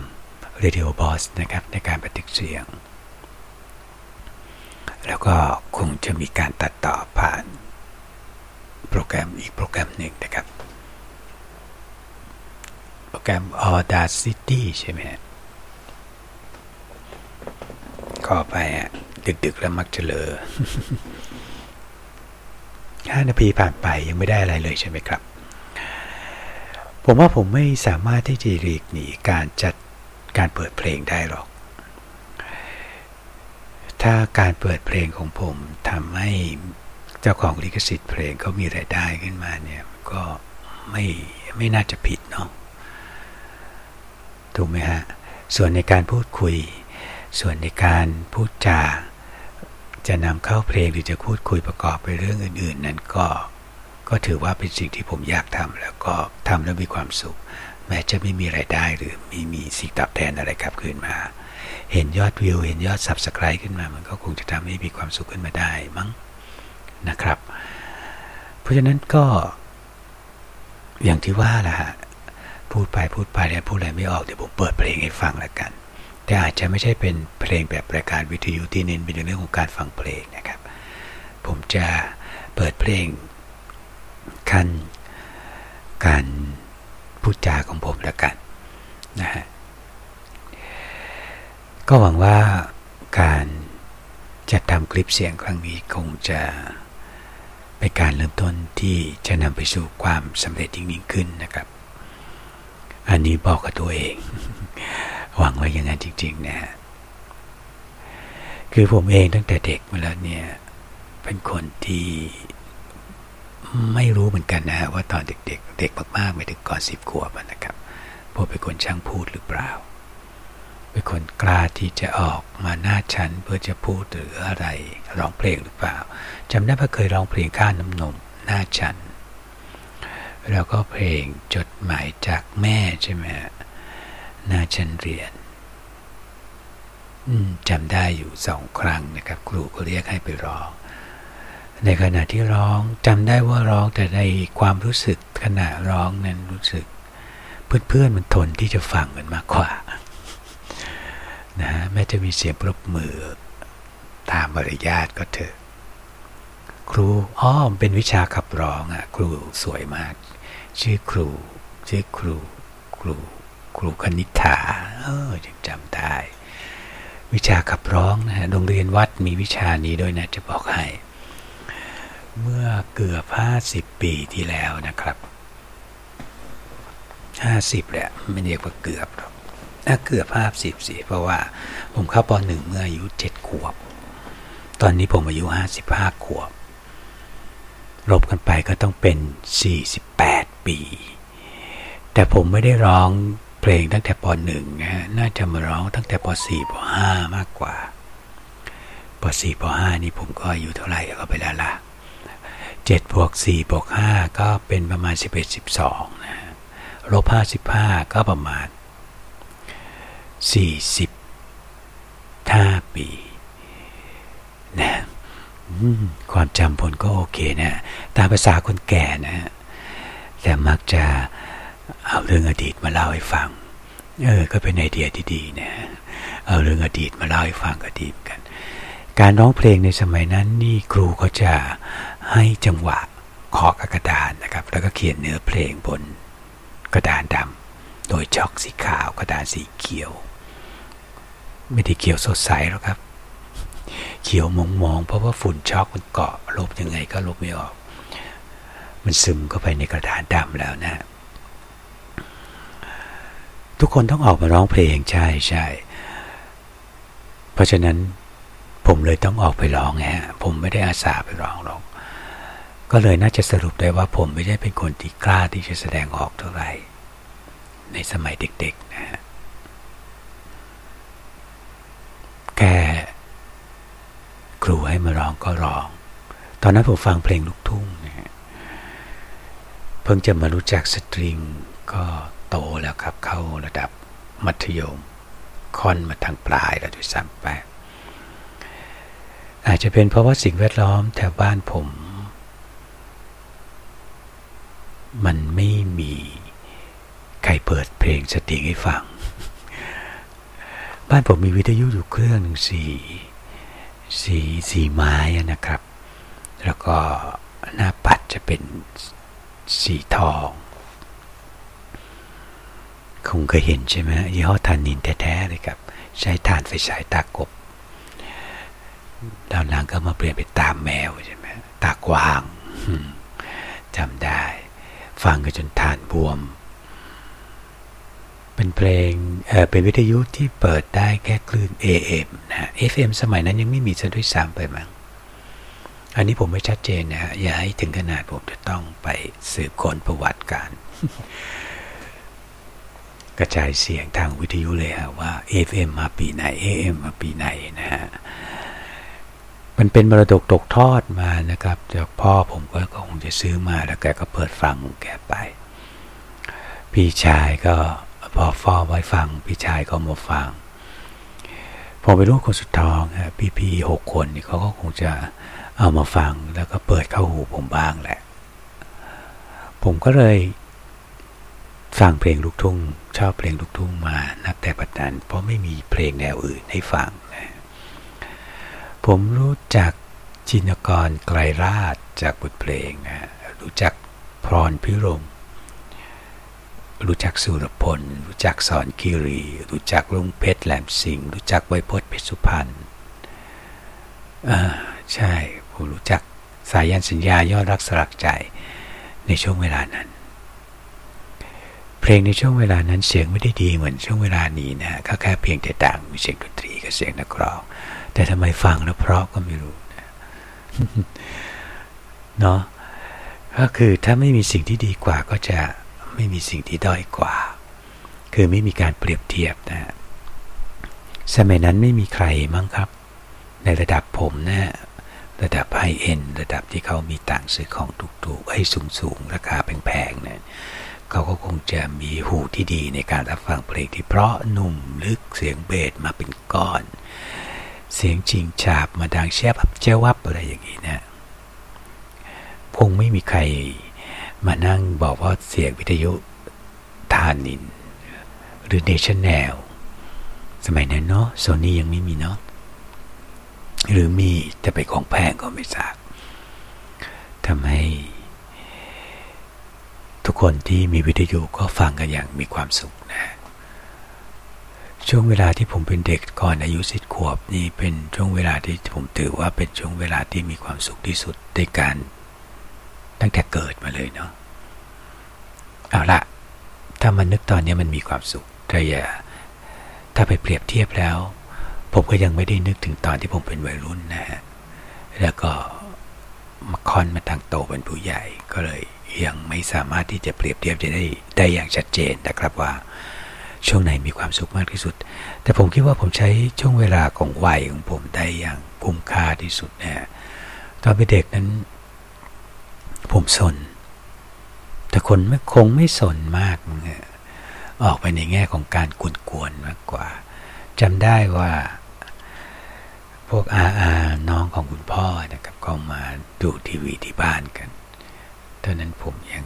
Radio Boss นะครับในการบันทึกเสียง แล้วก็คงจะมีการตัดต่อผ่าน โปรแกรมอีกโปรแกรมหนึ่งนะครับ โปรแกรม Audacity ใช่ไหมขอไปอะดึกๆแล้วมักจะเลอห้านาทีผ่านไปยังไม่ได้อะไรเลยใช่ไหมครับ ผมว่าผมไม่สามารถที่จะหลีกหนีการจัดการเปิดเพลงได้หรอก ถ้าการเปิดเพลงของผมทำให้เจ้าของลิขสิทธิ์เพลงเขามีรายได้ขึ้นมาเนี่ยก็ไม่ไม่น่าจะผิดเนาะถูกไหมฮะ ส่วนในการพูดคุย ส่วนในการพูดจา จะนำเข้าเพลงหรือจะพูดคุยประกอบไปเรื่องอื่น ๆ นั้นก็ ก็ถือว่าเป็นสิ่งที่ผมอยากทำแล้วก็ทำแล้วมีความสุข แม้จะไม่มีไรายได้หรือไม่มีสิ่งตอบแทนอะไรกลับคืนมา เห็นยอดวิว เห็นยอด subscribe ขึ้นมา มันก็คงจะทำให้มีความสุขขึ้นมาได้มั้งนะครับ เพราะฉะนั้นก็ อย่างที่ว่าแหละฮะพูดไปพูดไปแล้วพูดอะไรไม่ออกเดี๋ยวผมเปิดเพลงให้ฟังแล้วกัน แต่อาจจะไม่ใช่เป็นเพลงแบบรายการวิทยุที่เน้นเป็นเรื่องของการฟังเพลงนะครับ ผมจะเปิดเพลง ขั้นการพูดจาของผมแล้วกันนะฮะก็หวังว่าการจัดทำคลิปเสียงครั้งนี้คงจะเป็นการเริ่มต้นที่จะนำไปสู่ความสำเร็จยิ่งขึ้นนะครับ อันนี้บอกกับตัวเอง หวังไว้อย่างนั้นจริง ๆ นะฮะคือผมเองตั้งแต่เด็กมาแล้วเนี่ย เป็นคนที่ ไม่รู้เหมือนกันนะฮะว่าตอนเด็กๆเด็กมากๆไม่ถึงก่อนสิบขวบนะครับผมเป็นคนช่างพูดหรือเปล่า เป็นคนกล้าที่จะออกมาหน้าชั้นเพื่อจะพูดหรืออะไรร้องเพลงหรือเปล่าจำได้ว่าเคยร้องเพลงข้าน้ำนมหน้าชั้นแล้วก็เพลงจดหมายจากแม่ใช่ไหมหน้าชั้นเรียนจำได้อยู่สองครั้งนะครับ ครูก็เรียกให้ไปร้อง ในขณะที่ร้องจำได้ว่าร้องแต่ในความรู้สึกขณะร้องนั้นรู้สึก เพื่อนๆมันทนที่จะฟังมันมากกว่านะฮะแม้จะมีเสียงปรบมือตามมารยาทก็เถอะ ครูอ้อมเป็นวิชาขับร้องอะ่ะครูสวยมาก ชื่อครู ชื่อครู ครู ครูคณิ t าเออยังจำได้ วิชาขับร้องนะฮะโรงเรียนวัดมีวิชานี้ด้วยนะจะบอกให้ เมื่อเกือบห้าสิบปีที่แล้วนะครับห้าสิบแหละไม่เรียกว่าเกือบหรอกน่าเกือบห้าสิบสิเพราะว่าผมเข้าปหนึ่งเมื่ออายุเจ็ดขวบ ตอนนี้ผมอายุห้าสิบห้าขวบลบกันไปก็ต้องเป็นสี่สิบแปดปี แต่ผมไม่ได้ร้องเพลงตั้งแต่ปหนึ่งนะฮะน่าจะมาร้องตั้งแต่ปสี่ปห้ามากกว่าปสี่ปห้านี่ผมก็อายุเท่าไหร่ก็ไปแล้วล่ะ เจ็ดบวกสี่บวกห้าก็เป็นประมาณสิบเอ็ดสิบสองนะลบห้าสิบห้าก็ประมาณสี่สิบห้าปีนะความจำผลก็โอเคนะตามภาษาคนแก่นะ แต่มักจะเอาเรื่องอดีตมาเล่าให้ฟัง เออ ก็เป็นไอเดียที่ดีนะ เอาเรื่องอดีตมาเล่าให้ฟังก็ดีเหมือนกัน การร้องเพลงในสมัยนั้นนี่ครูก็จะ ให้จังหวะขอกกระดานนะครับ แล้วก็เขียนเนื้อเพลงบนกระดานดำโดยช็อกสีขาวกระดานสีเขียว ไม่ได้เขียวสดใสหรอกครับ เขียวมองมองเพราะว่าฝุ่นช็อกมันเกาะลบยังไงก็ลบไม่ออก มันซึมเข้าไปในกระดานดำแล้วนะ ทุกคนต้องออกมาร้องเพลงใช่ใช่เพราะฉะนั้นผมเลยต้องออกไปร้องฮะผมไม่ได้อาสาไปร้องหรอก ก็เลยน่าจะสรุปได้ว่าผมไม่ได้เป็นคนที่กล้าที่จะแสดงออกเท่าไหร่ ในสมัยเด็กๆนะฮะแค่ครูให้มาร้องก็ร้อง ตอนนั้นผมฟังเพลงลูกทุ่งนะฮะเพิ่งจะมารู้จักสตริงก็โตแล้วครับ เข้าระดับมัธยมค่อนมาทางปลายแล้วด้วยซ้ำไปอาจจะเป็นเพราะว่าสิ่งแวดล้อมแถวบ้านผม มันไม่มีใครเปิดเพลงสติงให้ฟัง บ้านผมมีวิทยุอยู่เครื่องหนึ่งสีสีสีไม้นะครับ แล้วก็หน้าปัดจะเป็นสีทอง คงเคยเห็นใช่ไหมยี่ห้อทานินแท้ๆเลยครับ ใช้ทานไฟฉายตากบดาวหลังก็มาเปลี่ยนเป็นตามแมวใช่ไหมตากวางจำได้ ฟังกันจนทานบวม เป็นเพลงเออเป็นวิทยุที่เปิดได้แค่คลื่น AM นะ FM สมัยนั้นยังไม่มีซะด้วยซ้ำไปมั้งอันนี้ผมไม่ชัดเจนนะฮะอย่าให้ถึงขนาดผมจะต้องไปสืบค้นประวัติการ กระจายเสียงทางวิทยุเลยฮะว่า FM มาปีไหน AM มาปีไหนนะฮะ มันเป็นมรดกตกทอดมานะครับจากพ่อผมก็คงจะซื้อมาแล้วแกก็เปิดฟังแกไป พี่ชายก็พอฟอไว้ฟัง พี่ชายก็มาฟังผมเป็นลูกคนสุดท้องฮะพี่ๆหกคนนี่เขาก็คงจะเอามาฟังแล้วก็เปิดเข้าหูผมบ้างแหละ ผมก็เลยฟังเพลงลูกทุ่งชอบเพลงลูกทุ่งมานับแต่ปัจจุบันเพราะไม่มีเพลงแนวอื่นให้ฟังนะ ผมรู้จักจินกรไกรราชจากบทเพลงนะรู้จักพรพิรม รู้จักสุรพล รู้จักสอนคิรี รู้จักลุงเพชรแหลมสิงห์รู้จักไวยพจน์เพชรสุพรรณอ่าใช่ ผมรู้จักสายันสัญญายอดรักสลักใจในช่วงเวลานั้น เพลงในช่วงเวลานั้นเสียงไม่ได้ดีเหมือนช่วงเวลานี้นะก็แค่เพียงแต่ต่างมีเสียงดนตรีกับเสียงนักร้อง แต่ทำไมฟังแล้วเพราะก็ไม่รู้เนาะก็คือถ้าไม่มีสิ่งที่ดีกว่าก็จะไม่มีสิ่งที่ด้อยกว่า คือไม่มีการเปรียบเทียบนะ สมัยนั้นไม่มีใครมั้งครับ ในระดับผมนะ ระดับไฮเอ็นระดับที่เขามีต่างซื้อของถูกๆให้สูงๆ ราคาแพงๆเนี่ยเขาก็คงจะมีหูที่ดีในการรับฟังเพลงที่เพราะนุ่มลึกเสียงเบสมาเป็นก้อน เสียงจริงฉาบมาดังแชบเจ้าวับอะไรอย่างนี้นะคงไม่มีใครมานั่งบอกว่าเสียงวิทยุทานิน หรือเนชั่นแนลสมัยนั้นเนาะโซนี่ยังไม่มีเนาะหรือมีแต่ไปของแพงก็ไม่ทราบทำให้ทุกคนที่มีวิทยุก็ฟังกันอย่างมีความสุขนะ ช่วงเวลาที่ผมเป็นเด็กก่อนอายุสิบขวบนี่เป็นช่วงเวลาที่ผมถือว่าเป็นช่วงเวลาที่มีความสุขที่สุดในการตั้งแต่เกิดมาเลยเนาะเอาละถ้ามันนึกตอนนี้มันมีความสุขแต่อย่าถ้าไปเปรียบเทียบแล้ว ผมก็ยังไม่ได้นึกถึงตอนที่ผมเป็นวัยรุ่นนะฮะแล้วก็มาคอนมาทางโตเป็นผู้ใหญ่ ก็เลยยังไม่สามารถที่จะเปรียบเทียบจะได้ได้อย่างชัดเจนนะครับว่า ช่วงไหนมีความสุขมากที่สุด แต่ผมคิดว่าผมใช้ช่วงเวลาของวัยของผมได้อย่างคุ้มค่าที่สุดนะตอนเป็นเด็กนั้น ผมสน แต่คนไม่คงไม่สนมากนะออกไปในแง่ของการกวนๆมากกว่าจำได้ว่า พวกอาอาน้องของคุณพ่อนะครับก็มาดูทีวีที่บ้านกันตอนนั้นผมยัง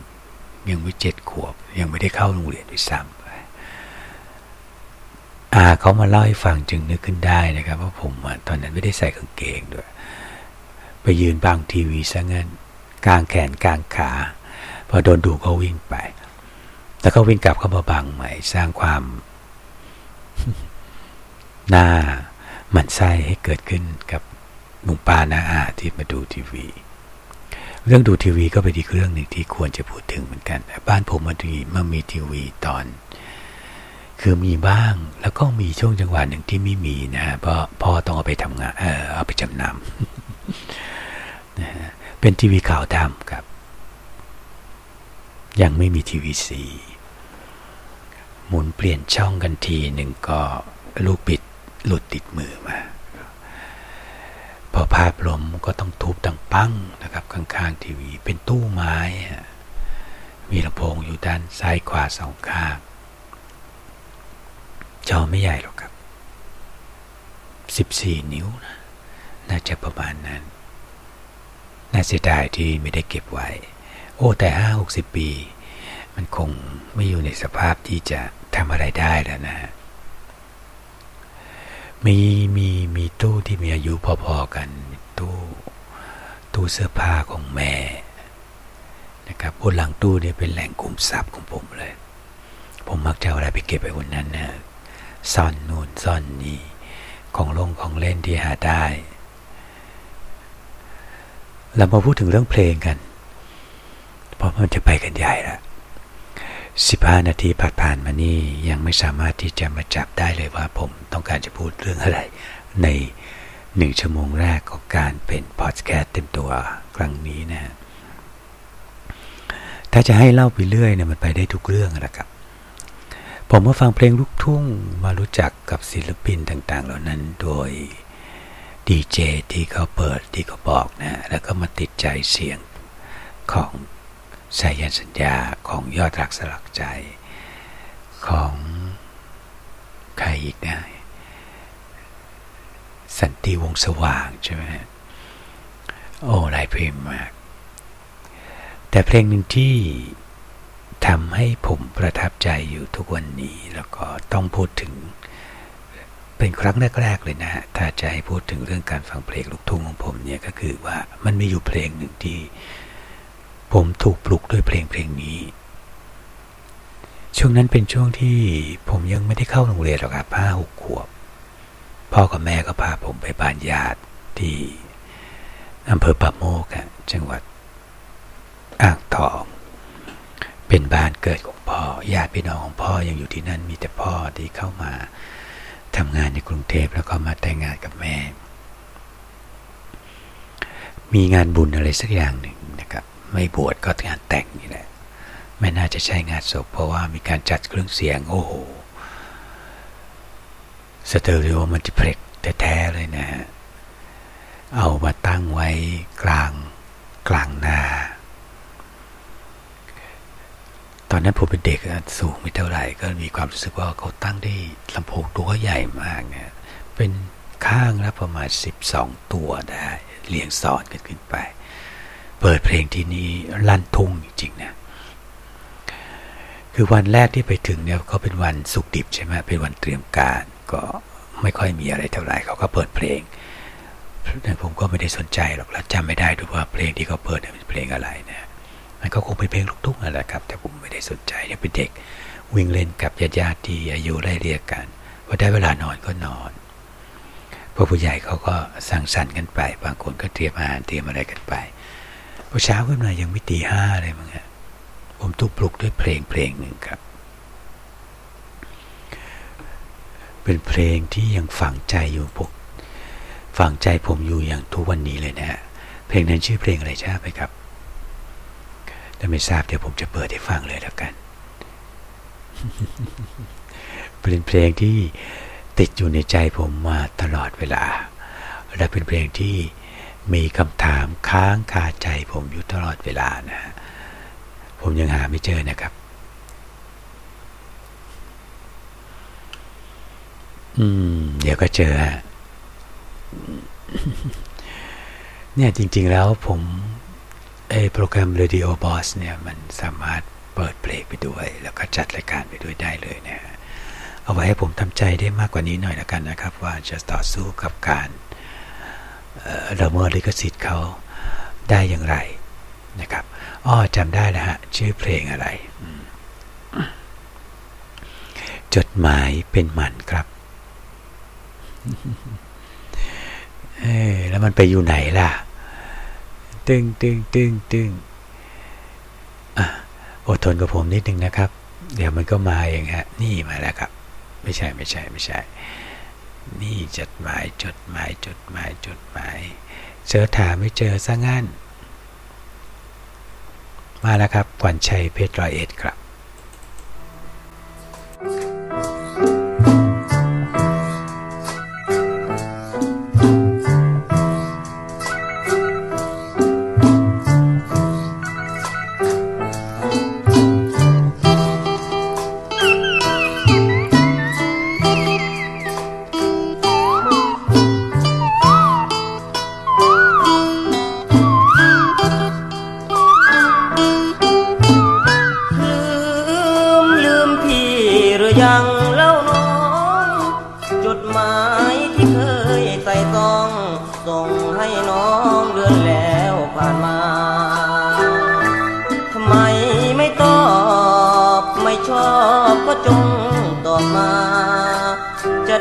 ยังไม่เจ็ดขวบ ยังไม่ได้เข้าโรงเรียนด้วยซ้ำ อาเขามาเล่าให้ฟังจึงนึกขึ้นได้นะครับว่าผมตอนนั้นไม่ได้ใส่กางเกงด้วย ไปยืนบังทีวีซะงั้นกลางแขนกลางขา พอโดนดูก็วิ่งไป แล้วก็วิ่งกลับเข้ามาบังใหม่ สร้างความหน้ามันไส้ให้เกิดขึ้นกับลุงปานาอาที่มาดูทีวี เรื่องดูทีวีก็เป็นอีกเรื่องหนึ่งที่ควรจะพูดถึงเหมือนกัน บ้านผมมาดีมามีทีวีตอน คือมีบ้างแล้วก็มีช่วงจังหวะหนึ่งที่ไม่มีนะเพราะพ่อต้องเอาไปทำงานเออเอาไปจำนำนะฮะเป็นทีวีขาวดำครับ ยังไม่มีทีวีสีหมุนเปลี่ยนช่องกันทีหนึ่งก็ลูกปิดหลุดติดมือมา พอภาพลมก็ต้องทุบดังปั้งนะครับ ข้างๆทีวี เป็นตู้ไม้ มีลำโพงอยู่ด้านซ้ายขวาสองข้าง จอไม่ใหญ่หรอกครับ 14 นิ้วนะน่าจะประมาณนั้น น่าเสียดายที่ไม่ได้เก็บไว้ โอ้แต่ห้าหกสิบปี มันคงไม่อยู่ในสภาพที่จะทำอะไรได้แล้วนะ มีมีมีตู้ที่มีอายุพอๆกัน ตู้ตู้เสื้อผ้าของแม่นะครับบนหลังตู้เนี่ยเป็นแหล่งกลุ่มทรัพย์ของผมเลย ผมมักจะเอาอะไรไปเก็บไปวันนั้นนะ ซ่อนนู่นซ่อนนี่ของลงของเล่นที่หาได้ เรามาพูดถึงเรื่องเพลงกัน เพราะมันจะไปกันใหญ่ละ15นาทีผ่านผ่านมานี่ยังไม่สามารถที่จะมาจับได้เลยว่าผมต้องการจะพูดเรื่องอะไร ในหนึ่งชั่วโมงแรกของการเป็นพอดแคสต์เต็มตัวครั้งนี้นะถ้าจะให้เล่าไปเรื่อยเนี่ยมันไปได้ทุกเรื่องนะครับ ผมมาฟังเพลงลูกทุ่งมารู้จักกับศิลปินต่าง ๆ เหล่านั้นโดยดีเจที่เขาเปิดที่เขาบอกนะ แล้วก็มาติดใจเสียงของสายันสัญญาของยอดรักสลักใจของใครอีกนะสันติวงสว่างใช่ไหมโอ้หลายเพลงมาก แต่เพลงหนึ่งที่ ทำให้ผมประทับใจอยู่ทุกวันนี้แล้วก็ต้องพูดถึง เป็นครั้งแรกๆเลยนะฮะถ้าจะให้พูดถึงเรื่องการฟังเพลงลูกทุ่งของผมเนี่ยก็คือว่ามันมีอยู่เพลงหนึ่งที่ผมถูกปลุกด้วยเพลงเพลงนี้ ช่วงนั้นเป็นช่วงที่ผมยังไม่ได้เข้าโรงเรียนหรอกครับห้าหกขวบ พ่อกับแม่ก็พาผมไปบ้านญาติที่อำเภอปะโมกจังหวัดอ่างทอง เป็นบ้านเกิดของพ่อญาติพี่น้องของพ่อยังอยู่ที่นั่นมีแต่พ่อที่เข้ามาทำงานในกรุงเทพแล้วก็มาแต่งงานกับแม่ มีงานบุญอะไรสักอย่างหนึ่งนะครับ ไม่บวชก็งานแต่งนี่แหละไม่น่าจะใช่งานศพเพราะว่ามีการจัดเครื่องเสียง โอ้โหสเตอริโอมันจะเพล็กแท้ๆเลยนะฮะเอามาตั้งไว้กลางกลางนา ตอนนั้นผมเป็นเด็กสูงไม่เท่าไหร่ ก็มีความรู้สึกว่าเขาตั้งได้ลำโพงตัวใหญ่มากเนี่ยเป็นข้างละประมาณ 12 ตัวได้ เรียงซ้อนกันขึ้นไป เปิดเพลงที่นี่ลั่นทุ่งจริงๆนะคือวันแรกที่ไปถึงเนี่ยก็เป็นวันสุกดิบใช่ไหมเป็นวันเตรียมการก็ไม่ค่อยมีอะไรเท่าไหร่เขาก็เปิดเพลงผมก็ไม่ได้สนใจหรอกแล้วจำไม่ได้ด้วยว่าเพลงที่เขาเปิดเป็นเพลงอะไรนะ มันก็คงเป็นเพลงลูกทุ่งอะไรครับ แต่ผมไม่ได้สนใจเนี่ยเป็นเด็กวิ่งเล่นกับญาติๆที่อายุไล่เรียกกันพอได้เวลานอนก็นอนพวกผู้ใหญ่เขาก็สั่งสรรค์กันไป บางคนก็เตรียมอาหารเตรียมอะไรกันไปพอเช้าขึ้นมายังไม่ตีห้าเลยมั้งฮะผมถูกปลุกด้วยเพลงเพลงหนึ่งครับ เป็นเพลงที่ยังฝังใจอยู่พวกฝังใจผมอยู่อย่างทุกวันนี้เลยนะฮะเพลงนั้นชื่อเพลงอะไรทราบไหมครับ ถ้าไม่ทราบเดี๋ยวผมจะเปิดให้ฟังเลยแล้วกัน เป็นเพลงที่ติดอยู่ในใจผมมาตลอดเวลา และเป็นเพลงที่มีคำถามค้างคาใจผมอยู่ตลอดเวลานะ ผมยังหาไม่เจอนะครับ อืม เดี๋ยวก็เจอฮะเนี่ยจริง ๆ แล้วผม โปรแกรม Radio Boss เนี่ยมันสามารถเปิดเพลงไปด้วย แล้วก็จัดรายการไปด้วยได้เลยนะเอาไว้ให้ผมทำใจได้มากกว่านี้หน่อยแล้วกันนะครับ ว่าจะต่อสู้กับการละเมิดลิขสิทธิ์เขาได้อย่างไรนะครับอ้อจำได้แล้วฮะ ชื่อเพลงอะไร จดหมายเป็นมันครับเออแล้วมันไปอยู่ไหนล่ะ ตึงตึงตึงตึงอะอดทนกับผมนิดนึงนะครับ เดี๋ยวมันก็มาเองฮะ นี่มาแล้วครับ ไม่ใช่ไม่ใช่ไม่ใช่ นี่จดหมายจดหมายจดหมายจดหมายเสิร์ชหาไม่เจอซะงั้น มาแล้วครับขวัญชัยเพชรรอยเอ็ดครับลื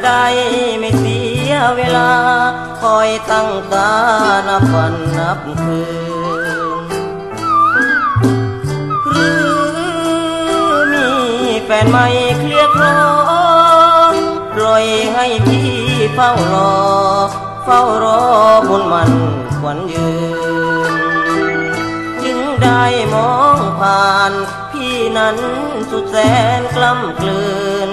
ได้ไม่เสียเวลา คอยตั้งตานับวันนับคืน หรือมีแฟนใหม่เคลียร์ครองปล่อยให้พี่เฝ้ารอ เฝ้ารอบนมันขวัญยืน จึงได้มองผ่าน พี่นั้นสุดแสนกล้ำกลืน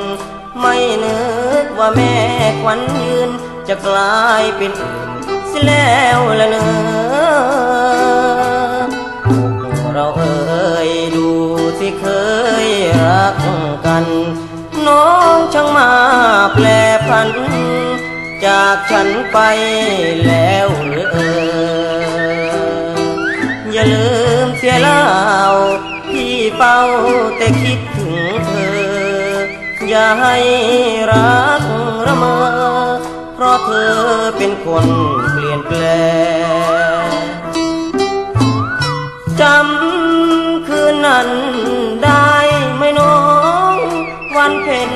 ไม่นึกว่าแม่ขวัญยืน จะกลายเป็นอื่นเสิแล้วละเนอเราเอ่ยดูสิเคยรักกัน น้องช่างมาแปลพัน จากฉันไปแล้วหรือเอ่ยอย่าลืมเสียแล้วพี่เฝ้าแต่คิด อย่าให้รักระมอเพราะเธอเป็นคนเปลี่ยนแปลงจำคืนนั้นได้ไหมน้อง วันเพ็ญ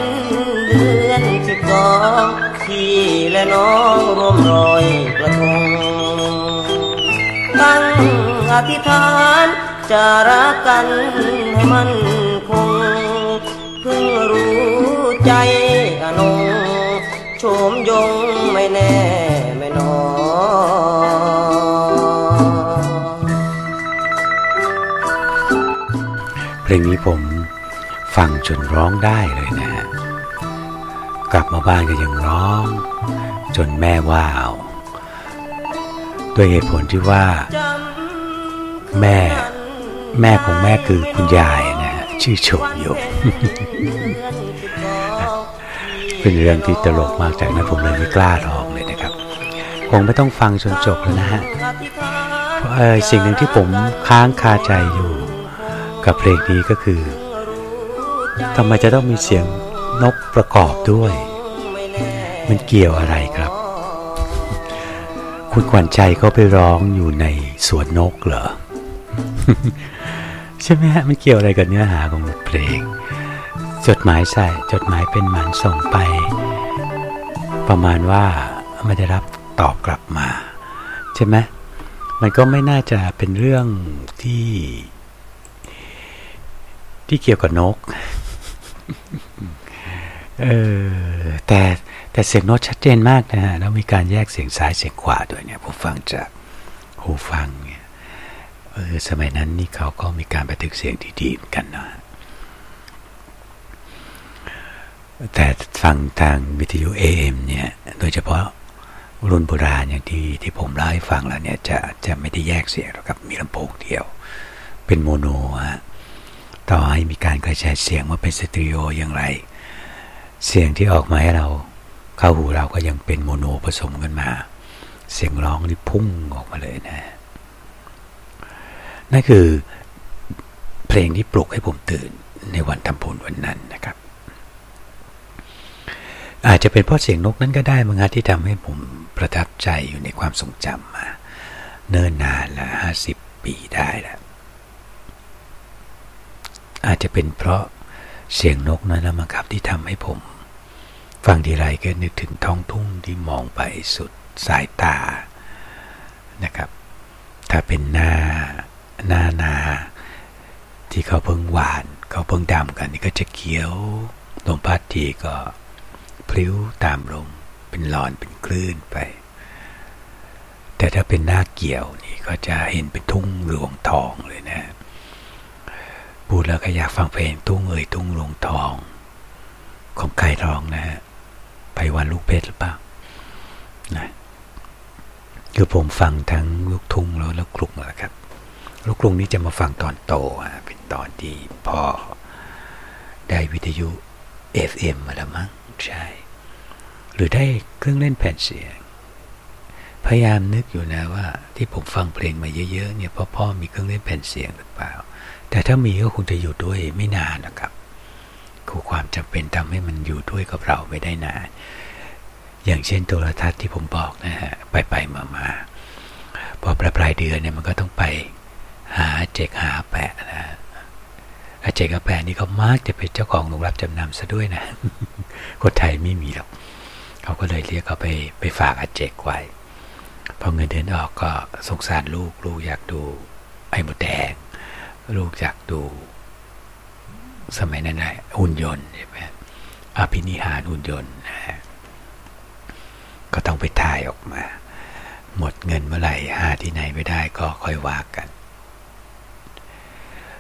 เดือนสิบสองพี่และน้องร่วมรอยกระทง ตั้งอธิษฐานจะรักกันให้มันคงเพิ่งรู้ ใจอนงโฉมยงไม่แน่ไม่นอนเพลงนี้ผมฟังจนร้องได้เลยนะฮะกลับมาบ้านก็ยังร้อง จนแม่ว่าเอาด้วยเหตุผลที่ว่า แม่ แม่ของแม่คือคุณยายนะฮะชื่อโฉมยง เป็นเรื่องที่ตลกมากจากนั้นผมเลยไม่กล้าร้องเลยนะครับคงไม่ต้องฟังจนจบแล้วนะฮะเพราะสิ่งหนึ่งที่ผมค้างคาใจอยู่ กับเพลงนี้ก็คือทำไมจะต้องมีเสียงนกประกอบด้วย มันเกี่ยวอะไรครับ คุณขวัญใจเขาไปร้องอยู่ในสวนนกเหรอ ใช่ไหมฮะ มันเกี่ยวอะไรกับเนื้อหาของบทเพลง จดหมายใส่จดหมายเป็นหมันส่งไป ประมาณว่าไม่ได้รับตอบกลับมา ใช่ไหมมันก็ไม่น่าจะเป็นเรื่องที่ ที่เกี่ยวกับนกเออแต่แต่เสียงโน้ตชัดเจนมากนะฮะแล้วมีการแยกเสียงซ้ายเสียงขวาด้วยเนี่ยผมฟังจากหูฟังเนี่ยเออสมัยนั้นนี่เขาก็มีการบันทึกเสียงที่ดีเหมือนกันนะ แต่ฟังทางวิทยุ AM เนี่ย โดยเฉพาะรุ่นโบราณอย่างที่ที่ผมเล่าให้ฟังแล้วเนี่ยจะจะไม่ได้แยกเสียงหรอกครับมีลำโพงเดียว เป็นโมโนฮะต่อให้มีการกระจายเสียงว่าเป็นสตริโออย่างไร เสียงที่ออกมาให้เราเข้าหูเราก็ยังเป็นโมโนผสมกันมา เสียงร้องนี่พุ่งออกมาเลยนะ นั่นคือเพลงที่ปลุกให้ผมตื่นในวันทำบุญวันนั้นนะครับ อาจจะเป็นเพราะเสียงนกนั้นก็ได้มั้งฮะที่ทำให้ผมประทับใจอยู่ในความทรงจำมา เนิ่นนานละห้าสิบปีได้แล้วอาจจะเป็นเพราะเสียงนกนั้นนะมั้งครับที่ทำให้ผม ฟังทีไรก็นึกถึงท้องทุ่งที่มองไปสุดสายตานะครับ ถ้าเป็นหน้าหน้านา ที่เขาเพิ่งหวาน เขาเพิ่งดำกันนี่ก็จะเขียวลมพัดทีก็ พลิ้วตามลมเป็นหลอนเป็นคลื่นไป แต่ถ้าเป็นหน้าเกี่ยวนี่ก็จะเห็นเป็นทุ่งหลวงทองเลยนะพูดแล้วก็อยากฟังเพลงทุ่งเอ่ยทุ่งหลวงทอง ของใครร้องนะฮะไปวันลูกเพชรหรือเปล่านะคือผมฟังทั้งลูกทุ่งแล้วแล้วกรุงแหละครับ ลูกกรุงนี้จะมาฟังตอนโตอะเป็นตอนที่พ่อได้วิทยุ FM มาแล้วมั้งใช่ หรือได้เครื่องเล่นแผ่นเสียง พยายามนึกอยู่นะว่า ที่ผมฟังเพลงมาเยอะๆเนี่ยพ่อพ่อมีเครื่องเล่นแผ่นเสียงหรือเปล่า แต่ถ้ามีก็คงจะอยู่ด้วยไม่นานนะครับคือความจำเป็นทำให้มันอยู่ด้วยกับเราไม่ได้นาน อย่างเช่นโทรทัศน์ที่ผมบอกนะฮะไปไปมามาพอปลายปลายเดือนเนี่ยมันก็ต้องไปหาเจกหาแปะนะ อาเจกาแปะนี่เขามากจะเป็นเจ้าของโรงรับจำนำซะด้วยนะคนไทยไม่มีหรอกเขาก็เลยเรียกเขาไปไปฝากอาเจกไว้พอเงินเดือนออกก็สงสารลูกลูกอยากดูไอ้หมดแดง ลูกอยากดู สมัยนั้นนะหุ่นยนต์ใช่ไหมอภินิหารหุ่นยนต์นะฮะก็ต้องไปถ่ายออกมา หมดเงินเมื่อไหร่หาที่ไหนไม่ได้ก็ค่อยว่ากัน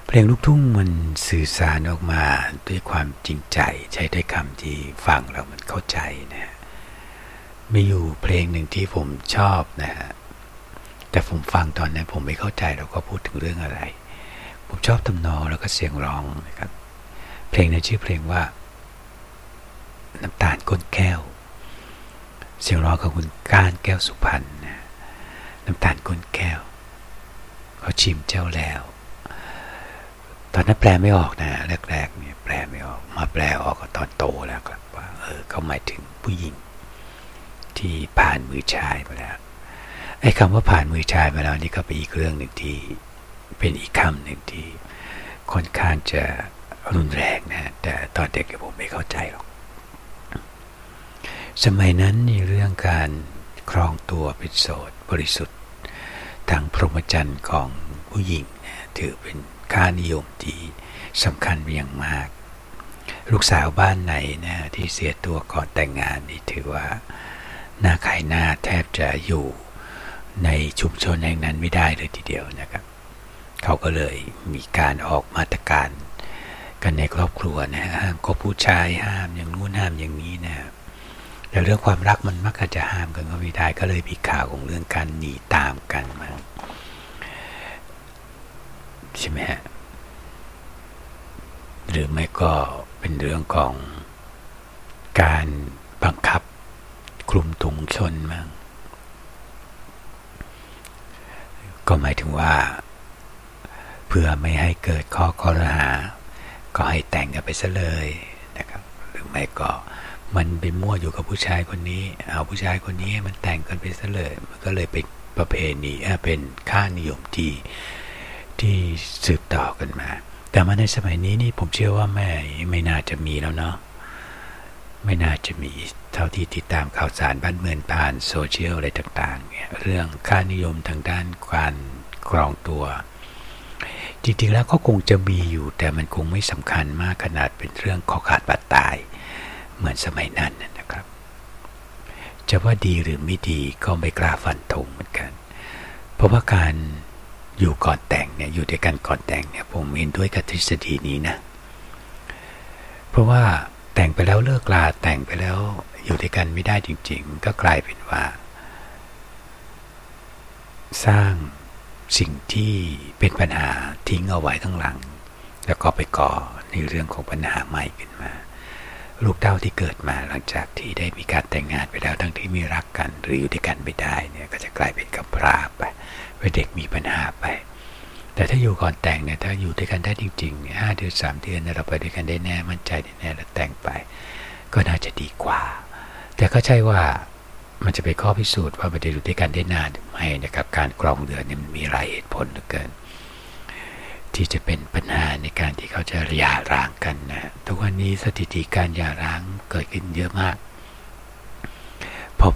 เพลงลูกทุ่งมันสื่อสารออกมาด้วยความจริงใจ ใช้ด้วยคำที่ฟังแล้วมันเข้าใจนะฮะมีอยู่เพลงหนึ่งที่ผมชอบนะฮะแต่ผมฟังตอนนั้นผมไม่เข้าใจเราก็พูดถึงเรื่องอะไร ผมชอบทำนองแล้วก็เสียงร้องนะครับ เพลงในชื่อเพลงว่า น้ำตาลก้นแก้ว เสียงร้องของคุณก้านแก้วสุพรรณนะน้ำตาลก้นแก้ว เขาชิมเจ้าแล้ว ตอนนั้นแปลไม่ออกนะแรกๆเนี่ยแปลไม่ออก มาแปลออกก็ตอนโตแล้วครับว่าเออเขาหมายถึงผู้หญิง ที่ผ่านมือชายมาแล้วไอ้คำว่าผ่านมือชายมาแล้วนี่ก็เป็นอีกเรื่องหนึ่งที่เป็นอีกคำหนึ่งที่ค่อนข้างจะรุนแรงนะแต่ตอนเด็กผมไม่เข้าใจหรอก สมัยนั้นในเรื่องการครองตัวเป็นโสดบริสุทธิ์ทางพรหมจรรย์ของผู้หญิงนะถือเป็น ค่านิยมที่สำคัญอย่างมาก ลูกสาวบ้านไหนนะที่เสียตัวก่อนแต่งงานนี่ถือว่าหน้าขายหน้าแทบจะอยู่ในชุมชนแห่งนั้นไม่ได้เลยทีเดียวนะครับ เขาก็เลยมีการออกมาตรการกันในครอบครัวนะห้ามก็ผู้ชายห้ามอย่างนู้นห้ามอย่างนี้นะแต่เรื่องความรักมันมักจะห้ามกันก็ไม่ได้ก็เลยมีข่าวของเรื่องการหนีตามกันมา ใช่ไหมฮะหรือไม่ก็เป็นเรื่องของการบังคับคลุมถุงชนมั้งก็หมายถึงว่า เพื่อไม่ให้เกิดข้อคอรหา ก็ให้แต่งกันไปซะเลยนะครับ หรือไม่ก็มันไปมั่วอยู่กับผู้ชายคนนี้ เอาผู้ชายคนนี้มันแต่งกันไปซะเลย มันก็เลยเป็นประเพณีเป็นค่านิยมที่ ที่สืบต่อกันมา แต่มาในสมัยนี้นี่ผมเชื่อว่าแม่ไม่น่าจะมีแล้วเนาะไม่น่าจะมีเท่าที่ติดตามข่าวสารบ้านเมืองผ่านโซเชียลอะไรต่างๆเนี่ยเรื่องค่านิยมทางด้านการครองตัว จริงๆแล้วก็คงจะมีอยู่ แต่มันคงไม่สำคัญมากขนาดเป็นเรื่องข้อขาดบาดตาย เหมือนสมัยนั้นนะครับ จะว่าดีหรือไม่ดีก็ไม่กล้าฟันธงเหมือนกัน เพราะว่าการ อยู่ก่อนแต่งเนี่ยอยู่ด้วยกันก่อนแต่งเนี่ยผมเห็นด้วยกับทฤษฎีนี้นะ เพราะว่าแต่งไปแล้วเลิกลาแต่งไปแล้วอยู่ด้วยกันไม่ได้จริง ๆ ก็กลายเป็นว่า สร้างสิ่งที่เป็นปัญหาทิ้งเอาไว้ข้างหลัง แล้วก็ไปก่อในเรื่องของปัญหาใหม่ขึ้นมา ลูกเต้าที่เกิดมาหลังจากที่ได้มีการแต่งงานไปแล้วทั้งที่มีรักกัน หรืออยู่ด้วยกันไม่ได้เนี่ยก็จะกลายเป็นกำพร้าไป เป็นเด็กมีปัญหาไป แต่ถ้าอยู่ก่อนแต่งเนี่ยถ้าอยู่ด้วยกันได้จริงๆเนี่ยห้าเดือนสามเดือนเราไปด้วยกันได้แน่มั่นใจแน่แล้วแต่งไป ก็น่าจะดีกว่า แต่ก็ใช่ว่ามันจะไปข้อพิสูจน์ว่าไม่ได้อยู่ด้วยกันได้นานหรือไม่นะครับการกรองเดือนเนี่ยมันมีหลายเหตุผลเหลือเกิน ที่จะเป็นปัญหาในการที่เขาจะหย่าร้างกันนะทุกวันนี้สถิติการหย่าร้างเกิดขึ้นเยอะมาก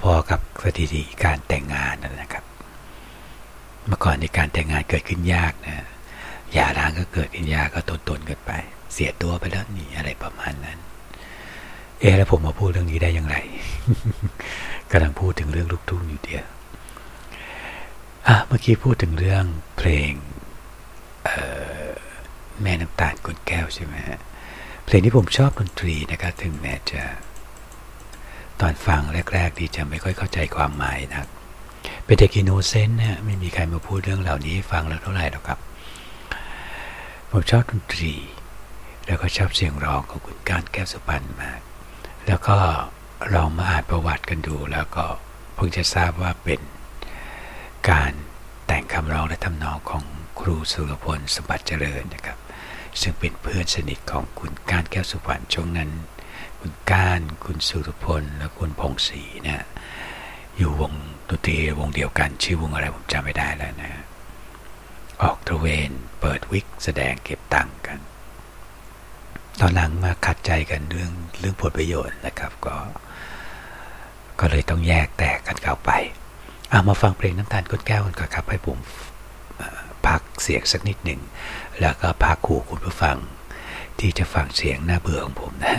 พอๆกับสถิติการแต่งงานนะครับ เมื่อก่อนในการแต่งงานเกิดขึ้นยากนะหย่าร้างก็เกิดขึ้นยากก็ตนๆกันไป เสียตัวไปแล้วนี่อะไรประมาณนั้น เออแล้วผมมาพูดเรื่องนี้ได้อย่างไรกำลังพูดถึงเรื่องลูกทุ่งอยู่เดียวอะเมื่อกี้พูดถึงเรื่องเพลงแม่น้ำตาลกนแก้วใช่ไหมฮะเพลงที่ผมชอบดนตรีนะครับถึงแม้จะ ตอนฟังแรก ๆ นี่จะไม่ค่อยเข้าใจความหมายนะ เป็นเด็ก innocent นะไม่มีใครมาพูดเรื่องเหล่านี้ฟังแล้วเท่าไหร่หรอกครับ ผมชอบดนตรี แล้วก็ชอบเสียงร้องของคุณก้าน แก้วสุพรรณมาก แล้วก็ลองมาอ่านประวัติกันดู แล้วก็เพิ่งจะทราบว่าเป็นการแต่งคำร้องและทำนองของครูสุรพลสมบัติเจริญนะครับ ซึ่งเป็นเพื่อนสนิทของคุณก้านแก้วสุพรรณช่วงนั้น คุณกานคุณสุรพลและคุณพงศรีนะอยู่วง ดนตรีวงเดียวกันชื่อวงอะไรผมจำไม่ได้แล้วนะ ออกตระเวนเปิดวิกแสดงเก็บตังค์กัน ตอนหลังมาขัดใจกันเรื่องเรื่องผลประโยชน์นะครับ ก็ ก็เลยต้องแยกแตกกันเข้าไปเอามาฟังเพลงน้ำตาลก้นแก้วกันก่อนครับ ให้ผมพักเสียงสักนิดหนึ่ง แล้วก็พักขู่คุณผู้ฟัง ที่จะฟังเสียงหน้าเบื่อของผมนะ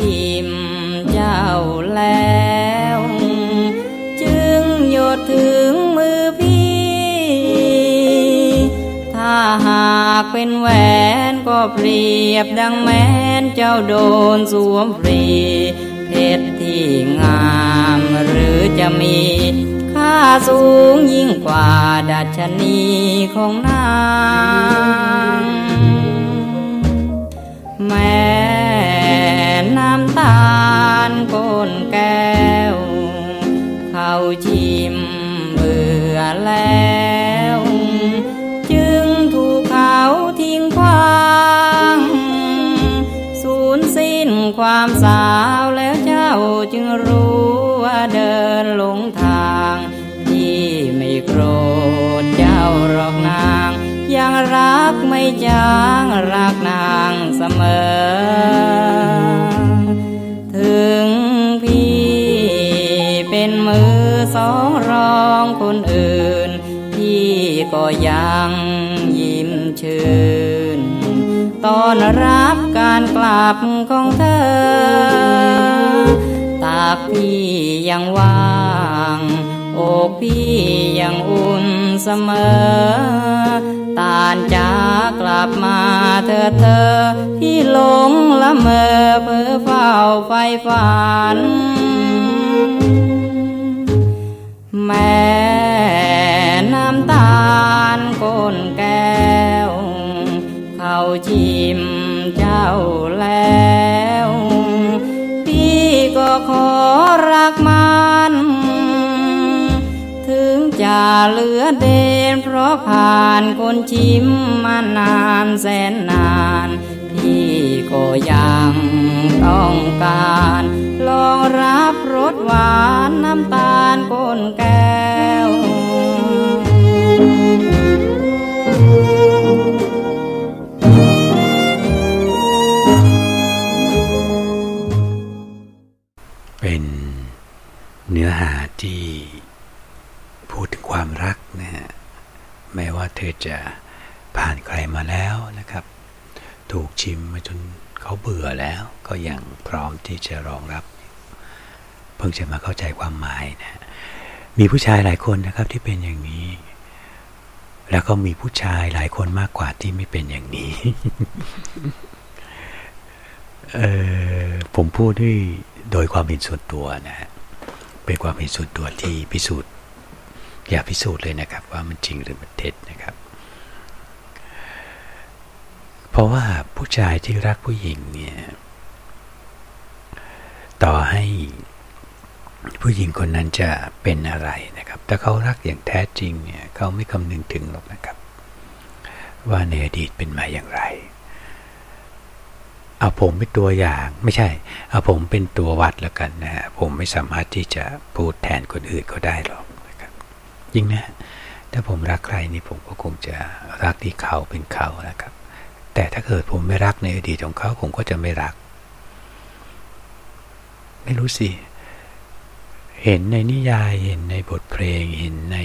ชิมเจ้าแล้ว จึงหยดถึงมือพี่ ถ้าหากเป็นแหวนก็เปรียบดังแม้นเจ้าโดนสวมฟรี เพชรที่งาม หรือจะมีค่าสูงยิ่งกว่าดัชนีของนางแม้ นน้ำตาลก้นแก้ว เขาชิมเบื่อแล้ว จึงถูกเขาทิ้งควางสูญสิ้นความสาวแล้วเจ้าจึงรู้ว่าเดินหลงทางที่ไม่โกรธเจ้าหรอกนางยังรักไม่จางรักนางเสมอ ก็ยังยิ้มชื่นตอนรับการกลับของเธอ ตาพี่ยังว่างอกพี่ยังอุ่นเสมอ ตานจากลับมาเธอเธอ ที่หลงละเมอเพื่อเฝ้าไฟฝัน แม่ำตาลก้นแก้ว เขาชิมเจ้าแล้ว พี่ก็ขอรักมันถึงจะเหลือเดนเพราะผ่านคนชิมมานานแสนนาน พี่ก็ยังต้องการ ลองรับรสหวานน้ำตาลก้นแก้ว เป็นเนื้อหาที่พูดถึงความรักนะฮะแม้ว่าเธอจะผ่านใครมาแล้วนะครับ ถูกชิมมาจนเขาเบื่อแล้ว ก็ยังพร้อมที่จะรองรับ เพิ่งจะมาเข้าใจความหมายนะมีผู้ชายหลายคนนะครับที่เป็นอย่างนี้ แล้วก็มีผู้ชายหลายคนมากกว่าที่ไม่เป็นอย่างนี้ เออผมพูดด้วยโดยความเห็นส่วนตัวนะฮะ เป็นความเห็นส่วนตัวที่พิสูจน์ อย่าพิสูจน์เลยนะครับ ว่ามันจริงหรือมันเท็จนะครับ เพราะว่าผู้ชายที่รักผู้หญิงเนี่ย ต่อให้ ผู้หญิงคนนั้นจะเป็นอะไรนะครับ ถ้าเขารักอย่างแท้จริงเนี่ยเขาไม่คำนึงถึงหรอกนะครับ ว่าในอดีตเป็นมาอย่างไร เอาผมเป็นตัวอย่างไม่ใช่ เอาผมเป็นตัววัดแล้วกันนะฮะผมไม่สามารถที่จะพูดแทนคนอื่นเขาได้หรอกนะครับจริงนะ ถ้าผมรักใครนี่ผมก็คงจะรักที่เขาเป็นเขานะครับ แต่ถ้าเกิดผมไม่รักในอดีตของเขาผมก็จะไม่รัก ไม่รู้สิ เห็นในนิยายเห็นในบทเพลงเห็นใน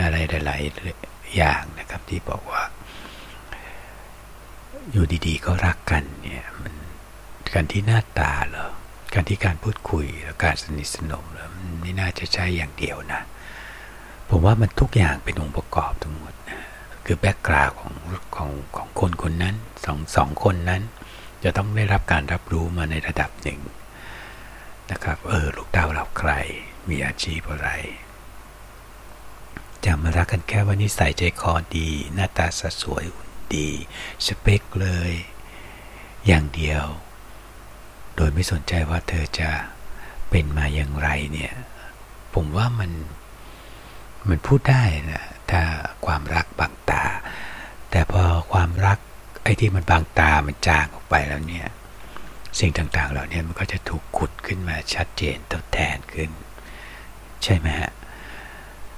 อะไรหลายๆอย่างนะครับ ที่บอกว่า อยู่ดีๆก็รักกันเนี่ยมันการที่หน้าตาเหรอการที่การพูดคุยแล้วการสนิทสนมแล้วมันไม่น่าจะใช่อย่างเดียวนะ ผมว่ามันทุกอย่างเป็นองค์ประกอบทั้งหมดนะคือแบ็กกราวของของของคนคนนั้นสองสองคนนั้น จะต้องได้รับการรับรู้มาในระดับหนึ่งนะครับ เออ ลูกดาวเราใคร มีอาชีพอะไรจะมารักกันแค่ว่านิสัยใจคอดี หน้าตาสสวยหุ่นดี สเปคเลย อย่างเดียว โดยไม่สนใจว่าเธอจะเป็นมาอย่างไรเนี่ย ผมว่ามันมันพูดได้นะ ถ้าความรักบางตา แต่พอความรักไอ้ที่มันบางตามันจางออกไปแล้วเนี่ย สิ่งต่างๆ เหล่านี้มันก็จะถูกขุดขึ้นมาชัดเจนทดแทนขึ้น ใช่ไหมฮะ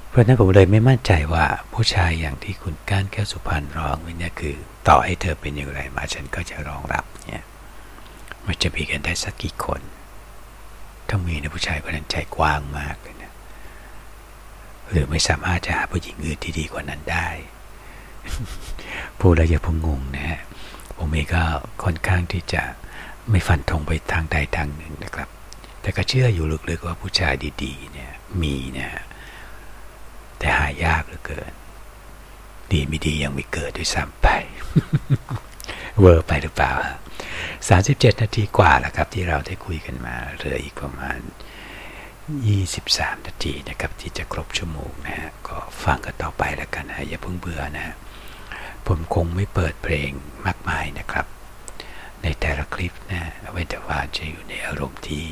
เพราะนั้นผมเลยไม่มั่นใจว่าผู้ชายอย่างที่คุณก้านแก้วสุพรรณร้องเนี่ยคือ ต่อให้เธอเป็นอย่างไรมาฉันก็จะรองรับเนี่ยมันจะมีกันได้สักกี่คน ถ้ามีนะผู้ชายคนนั้นใจกว้างมากเลยนะ หรือไม่สามารถจะหาผู้หญิงอื่นที่ดีกว่านั้นได้พูดแล้วอย่าพงงนะฮะ ผมเองก็ค่อนข้างที่จะไม่ฟันธงไปทางใดทางหนึ่งนะครับ แต่ก็เชื่ออยู่ลึกๆว่าผู้ชายดีๆเนี่ย มีนะแต่หายากเหลือเกิน ดีไม่ดียังไม่เกิดด้วยซ้ำไป เวอร์ไปหรือเปล่าสามสิบเจ็ดนาทีกว่าแล้วครับ ที่เราได้คุยกันมาเหลืออีกประมาณยี่สิบสามนาทีนะครับ ที่จะครบชั่วโมงนะฮะก็ฟังกันต่อไปแล้วกันนะอย่าเพิ่งเบื่อนะผมคงไม่เปิดเพลงมากมายนะครับ ในแต่ละคลิปนะเว้นแต่ว่าจะอยู่ในอารมณ์ที่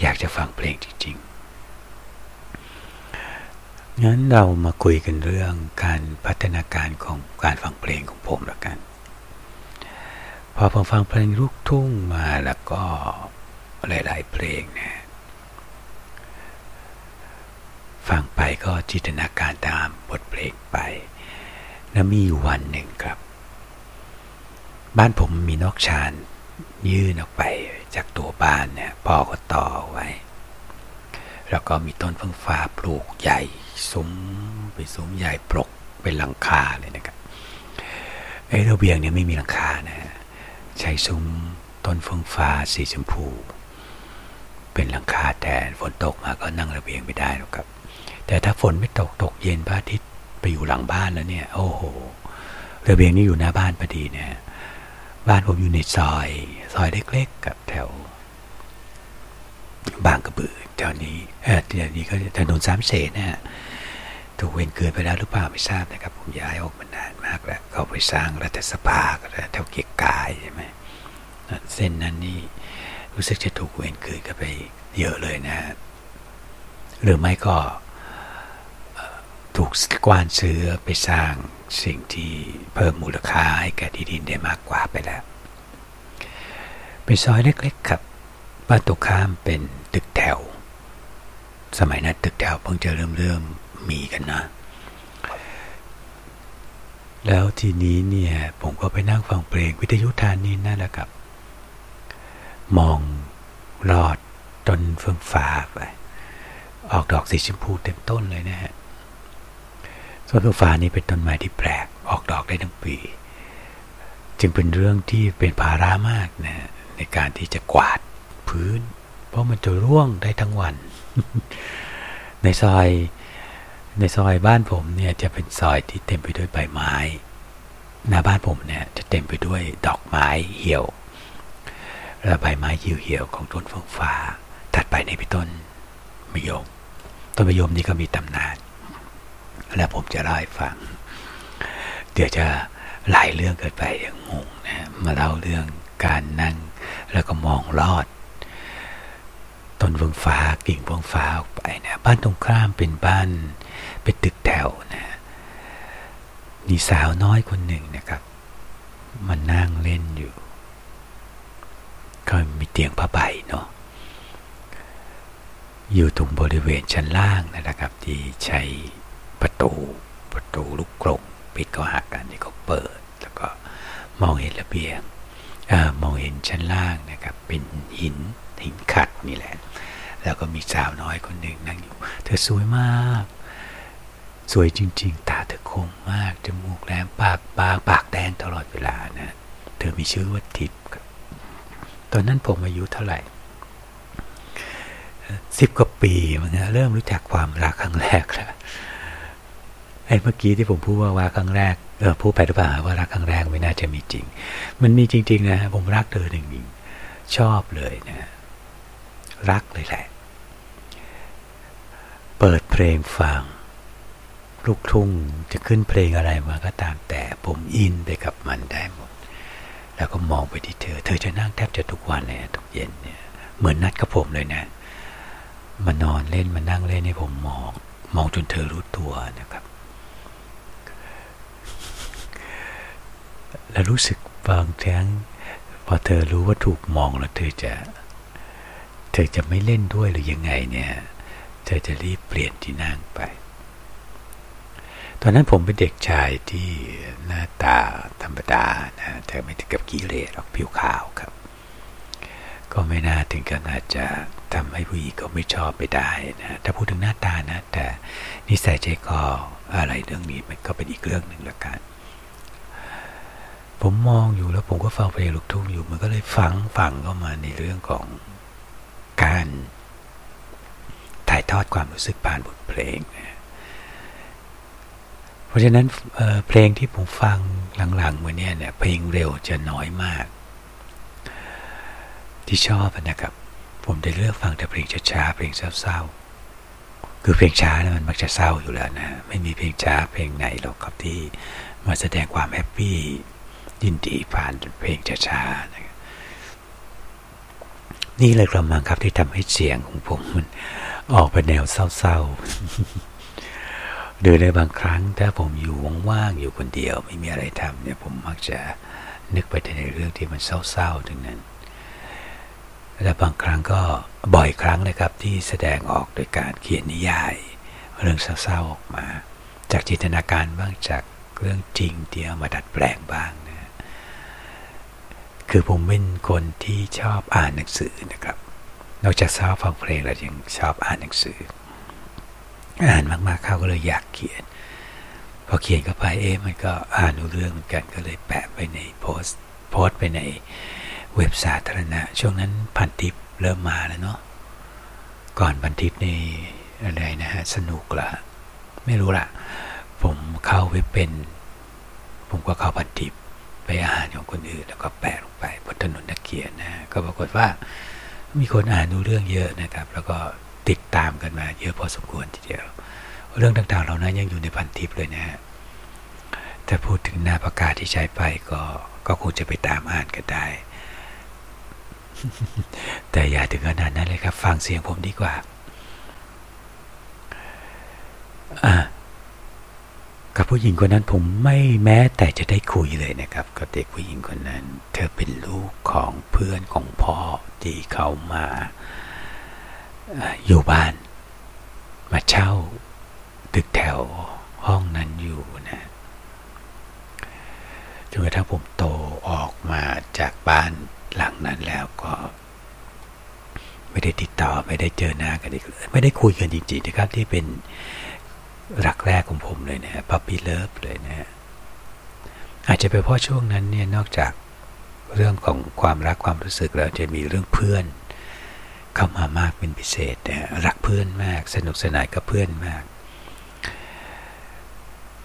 อยากจะฟังเพลงจริง งั้นเรามาคุยกันเรื่องการพัฒนาการของการฟังเพลงของผมล้วกัน พอผมฟังเพลงลูกทุ่งมาแล้วก็หลาย ๆ เพลงนะฟังไปก็จินตนาการตามบทเพลงไป แล้วมีอยู่วันหนึ่งครับ บ้านผมมีนอกชานยื่นออกไปจากตัวบ้านเนี่ยพ่อก็ต่อไว้ แล้วก็มีต้นเฟื่องฟ้าปลูกใหญ่ ซุ้มไปซุ้มใหญ่ปลกเป็นหลังคาเลยนะครับไอ้ระเบียงเนี่ยไม่มีหลังคานะใช้ซุ้มต้นเฟืองฟ้าสีชมพู เป็นหลังคาแต่ฝนตกมาก็นั่งระเบียงไม่ได้หรอกครับ แต่ถ้าฝนไม่ตกตกเย็นพระอาทิตย์ไปอยู่หลังบ้านแล้วเนี่ย โอ้โหระเบียงนี่อยู่หน้าบ้านพอดีเนี่ยบ้านผมอยู่ในซอย ซอยเล็กๆกับแถว บางกระบือแถวนี้เออแถวนี้ก็ถนนสามเสนนะฮะ ถูกเวนเกินไปแล้วหรือเปล่าไม่ทราบนะครับ ผมย้ายออกมานานมากแล้วเขาไปสร้างรัฐสภาก็แถวเกียรกายใช่ไหมเส้นนั้นนี่รู้สึกจะถูกเวนเกินกันไปเยอะเลยนะฮะหรือไม่ก็ถูกกวานซื้อไปสร้างสิ่งที่เพิ่มมูลค่าให้แก่ที่ดินได้มากกว่าไปแล้วเป็นซอยเล็กๆครับบ้านตรงข้ามเป็นตึกแถว สมัยนั้นตึกแถวเพิ่งจะเริ่มเริ่ม มีกันนะ แล้วทีนี้เนี่ย ผมก็ไปนั่งฟังเพลงวิทยุทานนี้นั่นแหละครับ มองรอดต้นเฟื่องฟ้าไปออกดอกสีชมพูเต็มต้นเลยนะฮะต้นเฟื่องฟ้านี้เป็นต้นไม้ที่แปลก ออกดอกได้ทั้งปี จึงเป็นเรื่องที่เป็นภาระมากนะ ในการที่จะกวาดพื้น เพราะมันจะร่วงได้ทั้งวัน ในซอย ในซอยบ้านผมเนี่ยจะเป็นซอยที่เต็มไปด้วยใบไม้ หน้าบ้านผมเนี่ยจะเต็มไปด้วยดอกไม้เหี่ยวและใบไม้เหี่ยวๆของต้นฟงฟ้า ถัดไปในเป็นต้นมะยม ต้นมะยมนี่ก็มีตำนาน และผมจะเล่าให้ฟัง เดี๋ยวจะหลายเรื่องเกิดไปอย่างงงนะ มาเล่าเรื่องการนั่ง แล้วก็มองลอด ต้นเฟืองฟ้ากิ่งเฟืองฟ้าออกไปนะ บ้านตรงข้ามเป็นบ้าน เป็นตึกแถวนะมีสาวน้อยคนหนึ่งนะครับ มันนั่งเล่นอยู่ ก็มีเตียงผ้าใบเนาะอยู่ตรงบริเวณชั้นล่างนะครับ ที่ใช้ประตูประตูลูกกรงปิดก็หักกันนี่ก็เปิด แล้วก็มองเห็นระเบียงอมองเห็นชั้นล่างนะครับ เป็นหินหินขัดนี่แหละ แล้วก็มีสาวน้อยคนหนึ่งนั่งอยู่ เธอสวยมาก สวยจริง ๆ ตาเธอคมมาก จมูกแหลมปากบางปากแดงตลอดเวลานะ เธอมีชื่อว่าทิพย์ตอนนั้นผมอายุเท่าไหร่สิบกว่าปีมันเริ่มรู้จักความรักครั้งแรกแล้วไอ้เมื่อกี้ที่ผมพูดว่าว่าครั้งแรกเออพูดไปหรือเปล่าว่ารักครั้งแรกไม่น่าจะมีจริง มันมีจริง ๆ นะผมรักเธอหนึ่งๆชอบเลยนะรักเลยแหละ เปิดเพลงฟัง ลูกทุ่งจะขึ้นเพลงอะไรมาก็ตามแต่ผมอินไปกับมันได้หมด แล้วก็มองไปที่เธอ เธอจะนั่งแทบจะทุกวันเลยทุกเย็นเนี่ยเหมือนนัดกับผมเลยนะมานอนเล่นมานั่งเล่นให้ผมมอง มองจนเธอรู้ตัวนะครับ แล้วรู้สึกบางครั้งพอเธอรู้ว่าถูกมองแล้วเธอจะ เธอจะไม่เล่นด้วยหรือยังไงเนี่ย เธอจะรีบเปลี่ยนที่นั่งไป ตอนนั้นผมเป็นเด็กชายที่หน้าตาธรรมดานะแต่ไม่ถึงกับกิเลสหรอกผิวขาวครับ ก็ไม่น่าถึงขนาดจะทำให้ผู้หญิงก็ไม่ชอบไปได้นะถ้าพูดถึงหน้าตานะ แต่นิสัยใจคออะไรเรื่องนี้มันก็เป็นอีกเรื่องหนึ่งละกัน ผมมองอยู่แล้วผมก็ฟังเพลงลูกทุ่งอยู่ มันก็เลยฟังฟังเข้ามาในเรื่องของการถ่ายทอดความรู้สึกผ่านบทเพลงนะ ราะฉะนั้นเเพลงที่ผมฟังหลังๆวันนี้เนี่ยเพลงเร็วจะน้อยมาก ที่ชอบนะครับ ผมจะเลือกฟังแต่เพลงช้าๆเพลงเศร้าๆคือเพลงช้านะมันมักจะเศร้าอยู่แล้วนะ ไม่มีเพลงช้าเพลงไหนหรอกครับที่มาแสดงความแฮปปี้ยินดีผ่านเพลงช้าๆนะนี่เลยกระมังครับที่ทำให้เสียงของผมมันออกไปแนวเศร้าๆ โดยในบางครั้งถ้าผมอยู่ว่างๆอยู่คนเดียว ไม่มีอะไรทำเนี่ยผมมักจะนึกไปในเรื่องที่มันเศร้าๆทั้งนั้นและบางครั้งก็บ่อยครั้งเลยครับที่แสดงออกโดยการเขียนนิยาย เรื่องเศร้าๆออกมา จากจินตนาการบ้างจากเรื่องจริงที่เอามาดัดแปลงบ้างนะคือผมเป็นคนที่ชอบอ่านหนังสือนะครับ นอกจากชอบฟังเพลงแล้วยังชอบอ่านหนังสือ อ่านมากๆเข้าก็เลยอยากเขียน พอเขียนเข้าไปเอ๊ะมันก็อ่านรู้เรื่องเหมือนกันก็เลยแปะไปในโพสต์โพสต์ไปในเว็บสาธารณะ ช่วงนั้นพันทิปเริ่มมาแล้วเนาะก่อนพันทิปนี่อะไรนะฮะสนุกละไม่รู้ละผมเข้าเว็บเป็น ผมก็เข้าพันทิปไปอ่านของคนอื่น แล้วก็แปะลงไปบนถนนนักเขียนนะก็ปรากฏว่ามีคนอ่านดูเรื่องเยอะนะครับ แล้วก็ ติดตามกันมา เยอะพอสมควรทีเดียว เรื่องต่างๆเหล่านั้นยังอยู่ในพันทิปเลยนะฮะแต่พูดถึงหน้าประกาศที่ใช้ไปก็ก็คงจะไปตามอ่านกันได้ แต่อย่าถึงขนาดนั้นเลยครับ ฟังเสียงผมดีกว่าอกับผู้หญิงคนนั้นผมไม่แม้แต่จะได้คุยเลยนะครับ กับเด็กผู้หญิงคนนั้น เธอเป็นลูกของเพื่อนของพ่อที่เขามา อยู่บ้าน มาเช่า ตึกแถวห้องนั้นอยู่นะจนกระทั่งผมโตออกมาจากบ้านหลังนั้นแล้วก็ ไม่ได้ติดต่อไม่ได้เจอหน้ากันอีกไม่ได้คุยกันจริงๆนะครับ ที่เป็นรักแรกของผมเลยนะพับปี้เลิฟเลยนะอาจจะเป็นเพราะช่วงนั้นเนี่ยนอกจากเรื่องของความรักความรู้สึกแล้วจะมีเรื่องเพื่อน เข้ามามากเป็นพิเศษรักเพื่อนมาก สนุกสนานกับเพื่อนมาก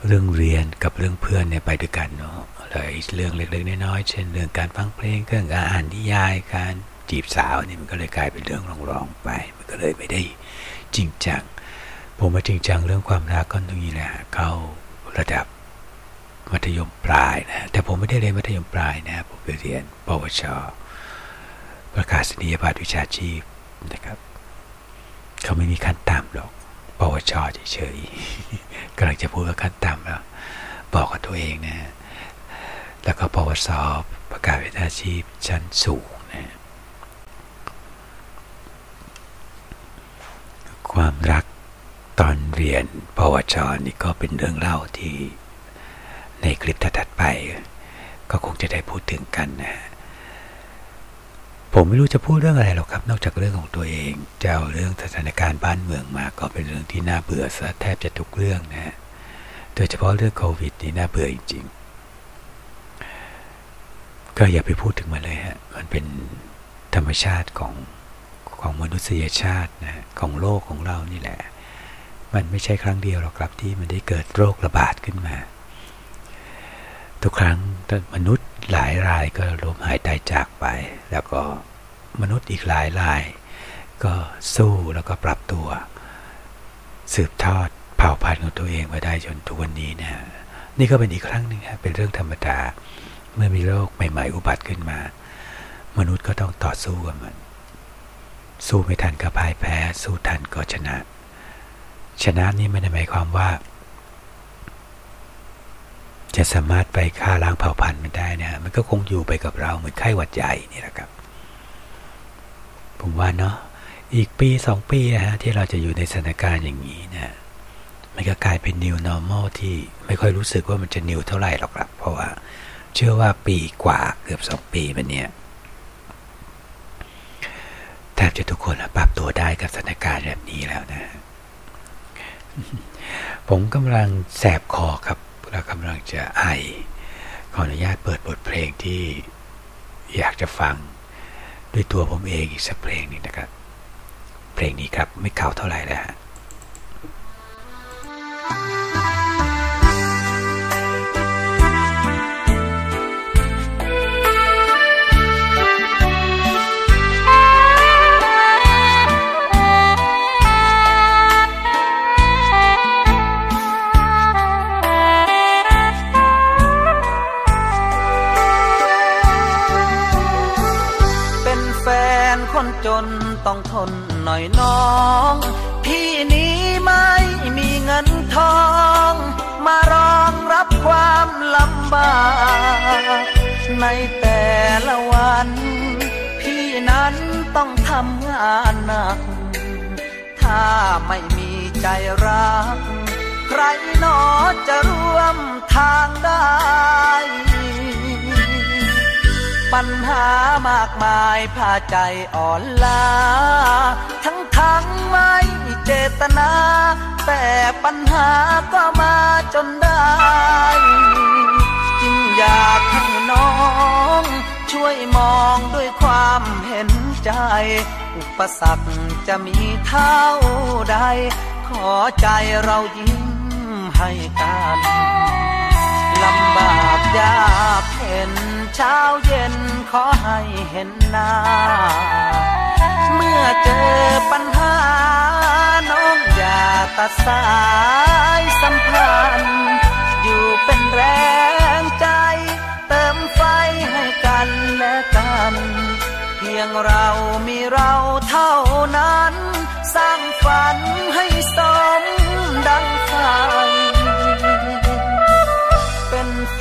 เรื่องเรียนกับเรื่องเพื่อนเนี่ยไปด้วยกันเนาะเลยเรื่องเล็กๆน้อยๆเช่นเรื่องการฟังเพลงเครื่องอ่านนิยายการจีบสาวนี่มันก็เลยกลายเป็นเรื่องรองๆไป มันก็เลยไม่ได้จริงจังผมว่าจริงจังเรื่องความรักก็ตรงนี้แหละเข้าระดับมัธยมปลายนะแต่ผมไม่ได้เรียนมัธยมปลายนะผมไปเรียนปวชประกาศนียบัตรวิชาชีพ นะครับ เขาไม่มีขั้นต่ำหรอกปวชเฉยๆกำลังจะพูดว่าขั้นต่ำแล้ว บอกกับตัวเองนะแล้วก็ปวสประกาศวิชาชีพชั้นสูงนะความรักตอนเรียนปวชนี่ก็เป็นเรื่องเล่าที่ในคลิปถัดไป ก็คงจะได้พูดถึงกันนะ ผมไม่รู้จะพูดเรื่องอะไรหรอกครับ นอกจากเรื่องของตัวเองจะเอาเรื่องสถานการณ์บ้านเมืองมาก็เป็นเรื่องที่น่าเบื่อซะแทบจะทุกเรื่องนะโดยเฉพาะเรื่องโควิดนี่น่าเบื่อจริง ๆ ก็อย่าไปพูดถึงมันเลยฮะมันเป็นธรรมชาติของของมนุษยชาตินะของโลกของเรานี่แหละ มันไม่ใช่ครั้งเดียวหรอกครับที่มันได้เกิดโรคระบาดขึ้นมา ทุกครั้งมนุษย์หลายรายก็ล้มหายตายจากไป แล้วก็มนุษย์อีกหลายราย ก็สู้แล้วก็ปรับตัว สืบทอดเผ่าพันธุ์ของตัวเองมาได้จนทุกวันนี้เนะนี่ก็เป็นอีกครั้งหนึ่งครับเป็นเรื่องธรรมดาเมื่อมีโรคใหม่ๆ อุบัติขึ้นมา มนุษย์ก็ต้องต่อสู้กับมัน สู้ไม่ทันก็พ่ายแพ้ สู้ทันก็ชนะ ชนะนี่ไม่ได้หมายความว่า จะสามารถไปฆ่าล้างเผ่าพันธุ์มันได้เนะมันก็คงอยู่ไปกับเราเหมือนไข้หวัดใหญ่นี่แหละครับ ผมว่าเนาะอีกปีสองปีนะฮะที่เราจะอยู่ในสถานการณ์อย่างนี้นะมันก็กลายเป็น new normal ที่ไม่ค่อยรู้สึกว่ามันจะ new เท่าไหร่หรอกครับ เพราะว่า เชื่อว่าปีกว่าเกือบสองปีมันเนี่ยแทบจะทุกคนปรับตัวได้กับสถานการณ์แบบนี้แล้วนะ ผมกำลังแสบคอครับ แล้วกำลังจะไอ ขออนุญาตเปิดบทเพลงที่อยากจะฟังด้วยตัวผมเองอีกสักเพลงนึงนะครับ เพลงนี้ครับไม่เก่าเท่าไหร่แล้วฮะ องทนหน่อยน้อง พี่นี้ไม่มีเงินทอง มารองรับความลำบากในแต่ละวัน พี่นั้นต้องทำงานหนัก ถ้าไม่มีใจรัก ใครหนอจะร่วมทางได้ ปัญหามากมายพาใจอ่อนล้า ทั้งทั้งไม่เจตนา แต่ปัญหาก็มาจนได้ จึงอยากให้น้อง ช่วยมองด้วยความเห็นใจ อุปสรรคจะมีเท่าใด ขอใจเรายิ้มให้กัน ลำบากยากเห็นเช้าเย็นขอให้เห็นหน้า เมื่อเจอปัญหา น้องอย่าตัดสายสัมพันธ์ อยู่เป็นแรงใจ เติมไฟให้กันและกัน เพียงเรามีเราเท่านั้น สร้างฝันให้สมดังฝัน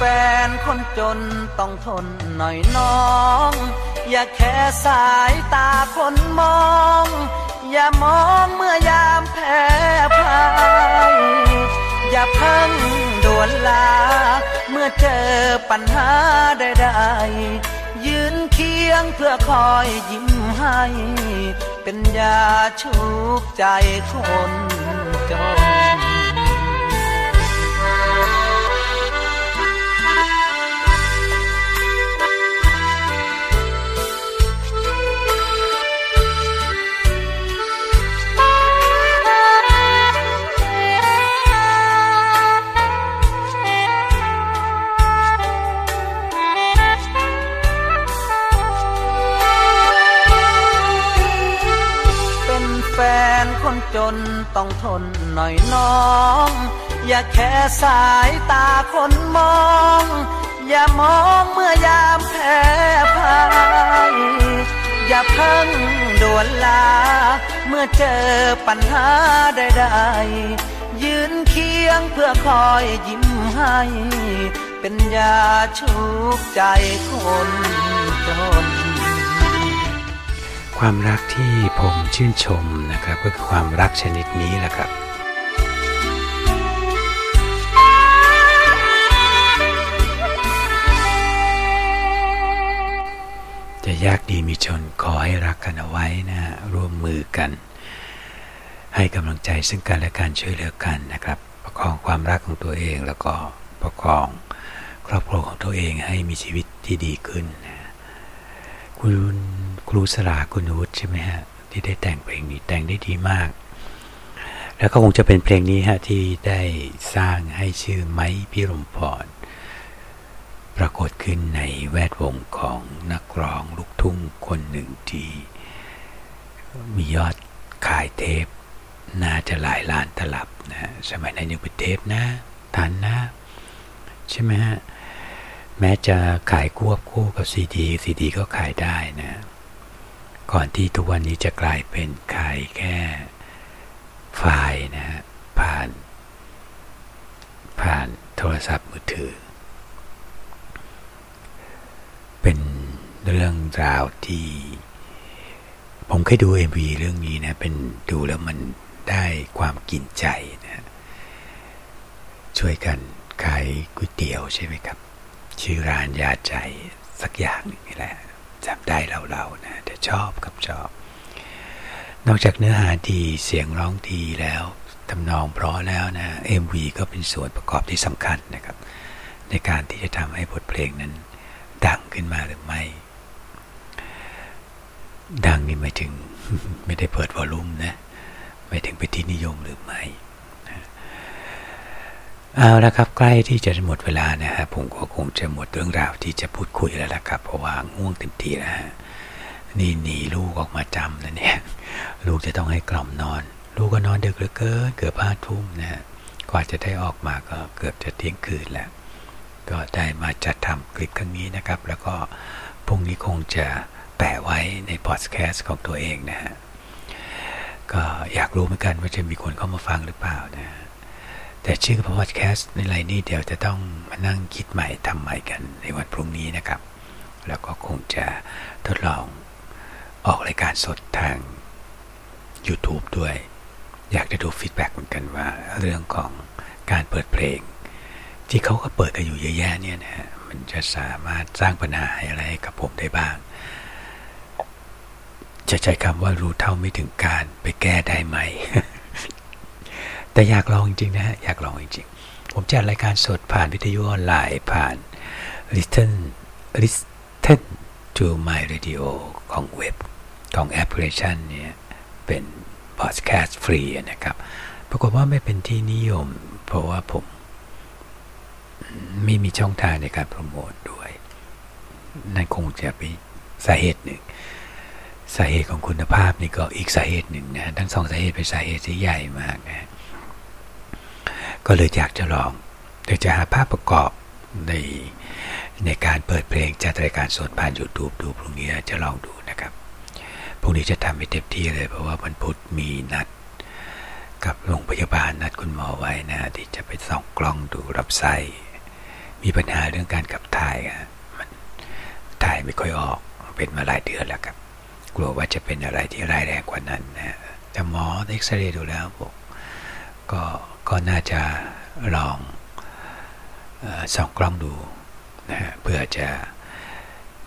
ฟนคนจนต้องทนหน่อยน้อง อย่าแค่สายตาคนมอง อย่ามองเมื่อยามแพ้พ่ายอย่าเพิ่งด่วนลา เมื่อเจอปัญหาใดๆยืนเคียงเพื่อคอยยิ้มให้ เป็นยาชุบใจคนจน นต้องทนหน่อยน้อง อย่าแค่สายตาคนมอง อย่ามองเมื่อยามแพ้พ่ายอย่าเพิ่งด่วนลา เมื่อเจอปัญหาใดๆยืนเคียงเพื่อคอยยิ้มให้ เป็นยาชุบใจคนจน ความรักที่ผมชื่นชมนะครับ ก็คือความรักชนิดนี้แหละครับจะยากดีมีชนขอให้รักกันเอาไว้นะฮะร่วมมือกัน ให้กำลังใจซึ่งกันและกันช่วยเหลือกันนะครับ ประคองความรักของตัวเองแล้วก็ประคองครอบครัวของตัวเองให้มีชีวิตที่ดีขึ้นนะคุณ ครูสลาคุณวุฒิใช่ไหมฮะที่ได้แต่งเพลงนี้แต่งได้ดีมาก แล้วก็คงจะเป็นเพลงนี้ฮะที่ได้สร้างให้ชื่อไม้พิรมพรปรากฏขึ้นในแวดวงของนักร้องลูกทุ่งคนหนึ่งที่มียอดขายเทป น่าจะหลายล้านตลับนะสมัยนั้นยังเป็นเทปนะทันนะ ใช่ไหมฮะ แม้จะขายควบคู่กับซีดีซีดีก็ขายได้นะ ก่อนที่ทุกวันนี้จะกลายเป็นขายแค่ไฟล์นะฮะผ่าน ผ่านโทรศัพท์มือถือ เป็นเรื่องราวที่ ผมเคยดู MV เรื่องนี้นะ เป็นดูแล้วมันได้ความกินใจนะช่วยกันขายก๋วยเตี๋ยวใช่ไหมครับ ชื่อร้านยาใจสักอย่างนึงนี่แหละ จำได้เราๆนะแต่ชอบกับชอบ นอกจากเนื้อหาดีเสียงร้องดีแล้วทำนองเพราะแล้วนะ MV ก็เป็นส่วนประกอบที่สำคัญนะครับ ในการที่จะทำให้บทเพลงนั้นดังขึ้นมาหรือไม่ ดังนี่หมายถึงไม่ได้เปิดวอลลุ่มนะไม่ถึงเป็นที่นิยมหรือไม่ เอาละครับใกล้ที่จะหมดเวลานะฮะผมก็คงจะหมดเรื่องราวที่จะพูดคุยแล้วละครับ เพราะว่าง่วงเต็มทีแล้วฮะนี่หนีลูกออกมาจำนะเนี่ยลูกจะต้องให้กล่อมนอน ลูกก็นอนดึกเหลือเกินเกือบห้าทุ่มนะฮะกว่าจะได้ออกมาก็เกือบจะเที่ยงคืนแล้ว ก็ได้มาจัดทำคลิปครั้งนี้นะครับ แล้วก็พรุ่งนี้คงจะแปะไว้ในพอดแคสต์ของตัวเองนะฮะก็อยากรู้เหมือนกันว่าจะมีคนเข้ามาฟังหรือเปล่านะ แต่ชื่อพอดแคสต์อะไรนี้เดี๋ยวจะต้องมานั่งคิดใหม่ทำใหม่กันในวันพรุ่งนี้นะครับ แล้วก็คงจะทดลองออกรายการสดทาง YouTube ด้วย อยากจะดู feedback เหมือนกันว่าเรื่องของการเปิดเพลง ที่เขาก็เปิดกันอยู่เยอะแยะเนี่ยนะฮะมันจะสามารถสร้างปัญหาอะไรให้กับผมได้บ้าง จะใช้คำว่ารู้เท่าไม่ถึงการไปแก้ได้ไหม แต่อยากลองจริงๆนะฮะอยากลองจริงๆ ผมจัดรายการสดผ่านวิทยุออนไลน์ผ่าน listen listen to my radio ของเว็บของแอปพลิเคชันเนี่ยเป็นพอดแคสต์ฟรีนะครับ ปรากฏว่าไม่เป็นที่นิยม เพราะว่าผมไม่มีช่องทางในการโปรโมทด้วย นั่นคงจะเป็นสาเหตุหนึ่ง สาเหตุของคุณภาพนี่ก็อีกสาเหตุหนึ่งนะ ทั้งสองสาเหตุเป็นสาเหตุที่ใหญ่มากนะ ก็เลยอยากจะลองเดี๋ยวจะหาภาพประกอบในในการเปิดเพลงจัดรายการสดผ่าน YouTube ดูพรุ่งนี้จะลองดูนะครับพรุ่งนี้จะทำให้เต็มที่เลย เพราะว่าวันพุธมีนัดกับโรงพยาบาลนัดคุณหมอไว้นะที่จะไปส่องกล้องดูรับไส้มีปัญหาเรื่องการขับถ่ายอะมันถ่ายไม่ค่อยออกเป็นมาหลายเดือนแล้วครับ กลัวว่าจะเป็นอะไรที่ร้ายแรงกว่านั้นนะแต่หมอเอ็กซเรย์ดูแล้วบอกก็ ก็น่าจะลองอส่องกล้องดูนะเพื่อจะ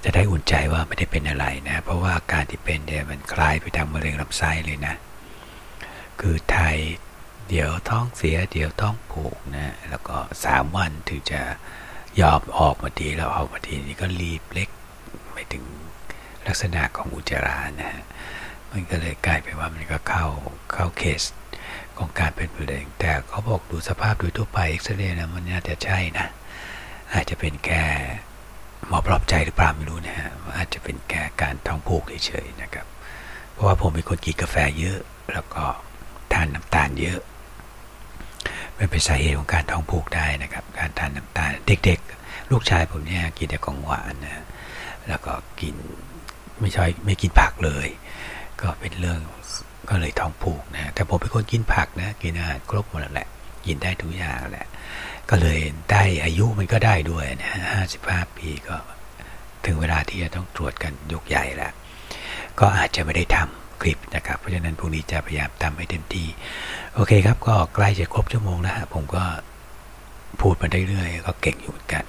จะได้อุ่นใจว่าไม่ได้เป็นอะไรนะ เพราะว่าอาการที่เป็นเนี่ยมันคล้ายไปทางมะเร็งลำไส้เลยนะ คือไทยเดี๋ยวท้องเสีย เดี๋ยวท้องผูกนะ แล้วก็สามวันถึงจะยอมออกมาทีแล้วออกมาทีนี้ก็รีบเล็กไปถึงลักษณะของอุจจาระนะฮะมันก็เลยกลายเป็นว่ามันก็เข้าเข้าเคส ของการเป็นมะเร็ง แต่เขาบอกดูสภาพโดยทั่วไปเอ็กซเรย์นะมันน่าจะใช่นะ อาจจะเป็นแค่หมอปลอบใจหรือเปล่าไม่รู้นะฮะอาจจะเป็นแค่การท้องผูกเฉยๆนะครับ เพราะว่าผมเป็นคนกินกาแฟเยอะ แล้วก็ทานน้ำตาลเยอะมันเป็นสาเหตุของการท้องผูกได้นะครับ การทานน้ำตาลเด็ก ๆ ลูกชายผมเนี่ยกินแต่ของหวานนะแล้วก็กินไม่ใช่ไม่กินผักเลย ก็เป็นเรื่อง ก็เลยท้องผูกนะแต่ผมเป็นคนกินผักนะกินอาหารครบหมดแหละ กินได้ทุกอย่างแหละ ก็เลยได้อายุมันก็ได้ด้วยนะห้าสิบห้าปีก็ถึงเวลาที่จะต้องตรวจกันยกใหญ่แล้ว ก็อาจจะไม่ได้ทำคลิปนะครับ เพราะฉะนั้นพรุ่งนี้จะพยายามทำให้เต็มที่ โอเคครับ ก็ใกล้จะครบชั่วโมงแล้วฮะผมก็พูดมาได้เรื่อยก็เก่งอยู่เหมือนกัน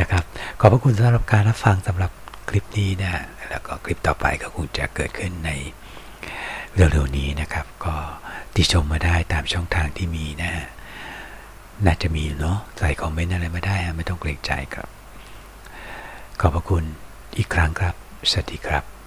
นะครับ ขอบพระคุณสำหรับการรับฟังสำหรับคลิปนี้นะ แล้วก็คลิปต่อไปก็คงจะเกิดขึ้นใน เร็วๆนี้นะครับ ก็ติชมมาได้ตามช่องทางที่มีนะน่าจะมีเนาะใส่คอมเมนต์อะไรมาได้ไม่ต้องเกรงใจครับ ขอบพระคุณอีกครั้งครับ สวัสดีครับ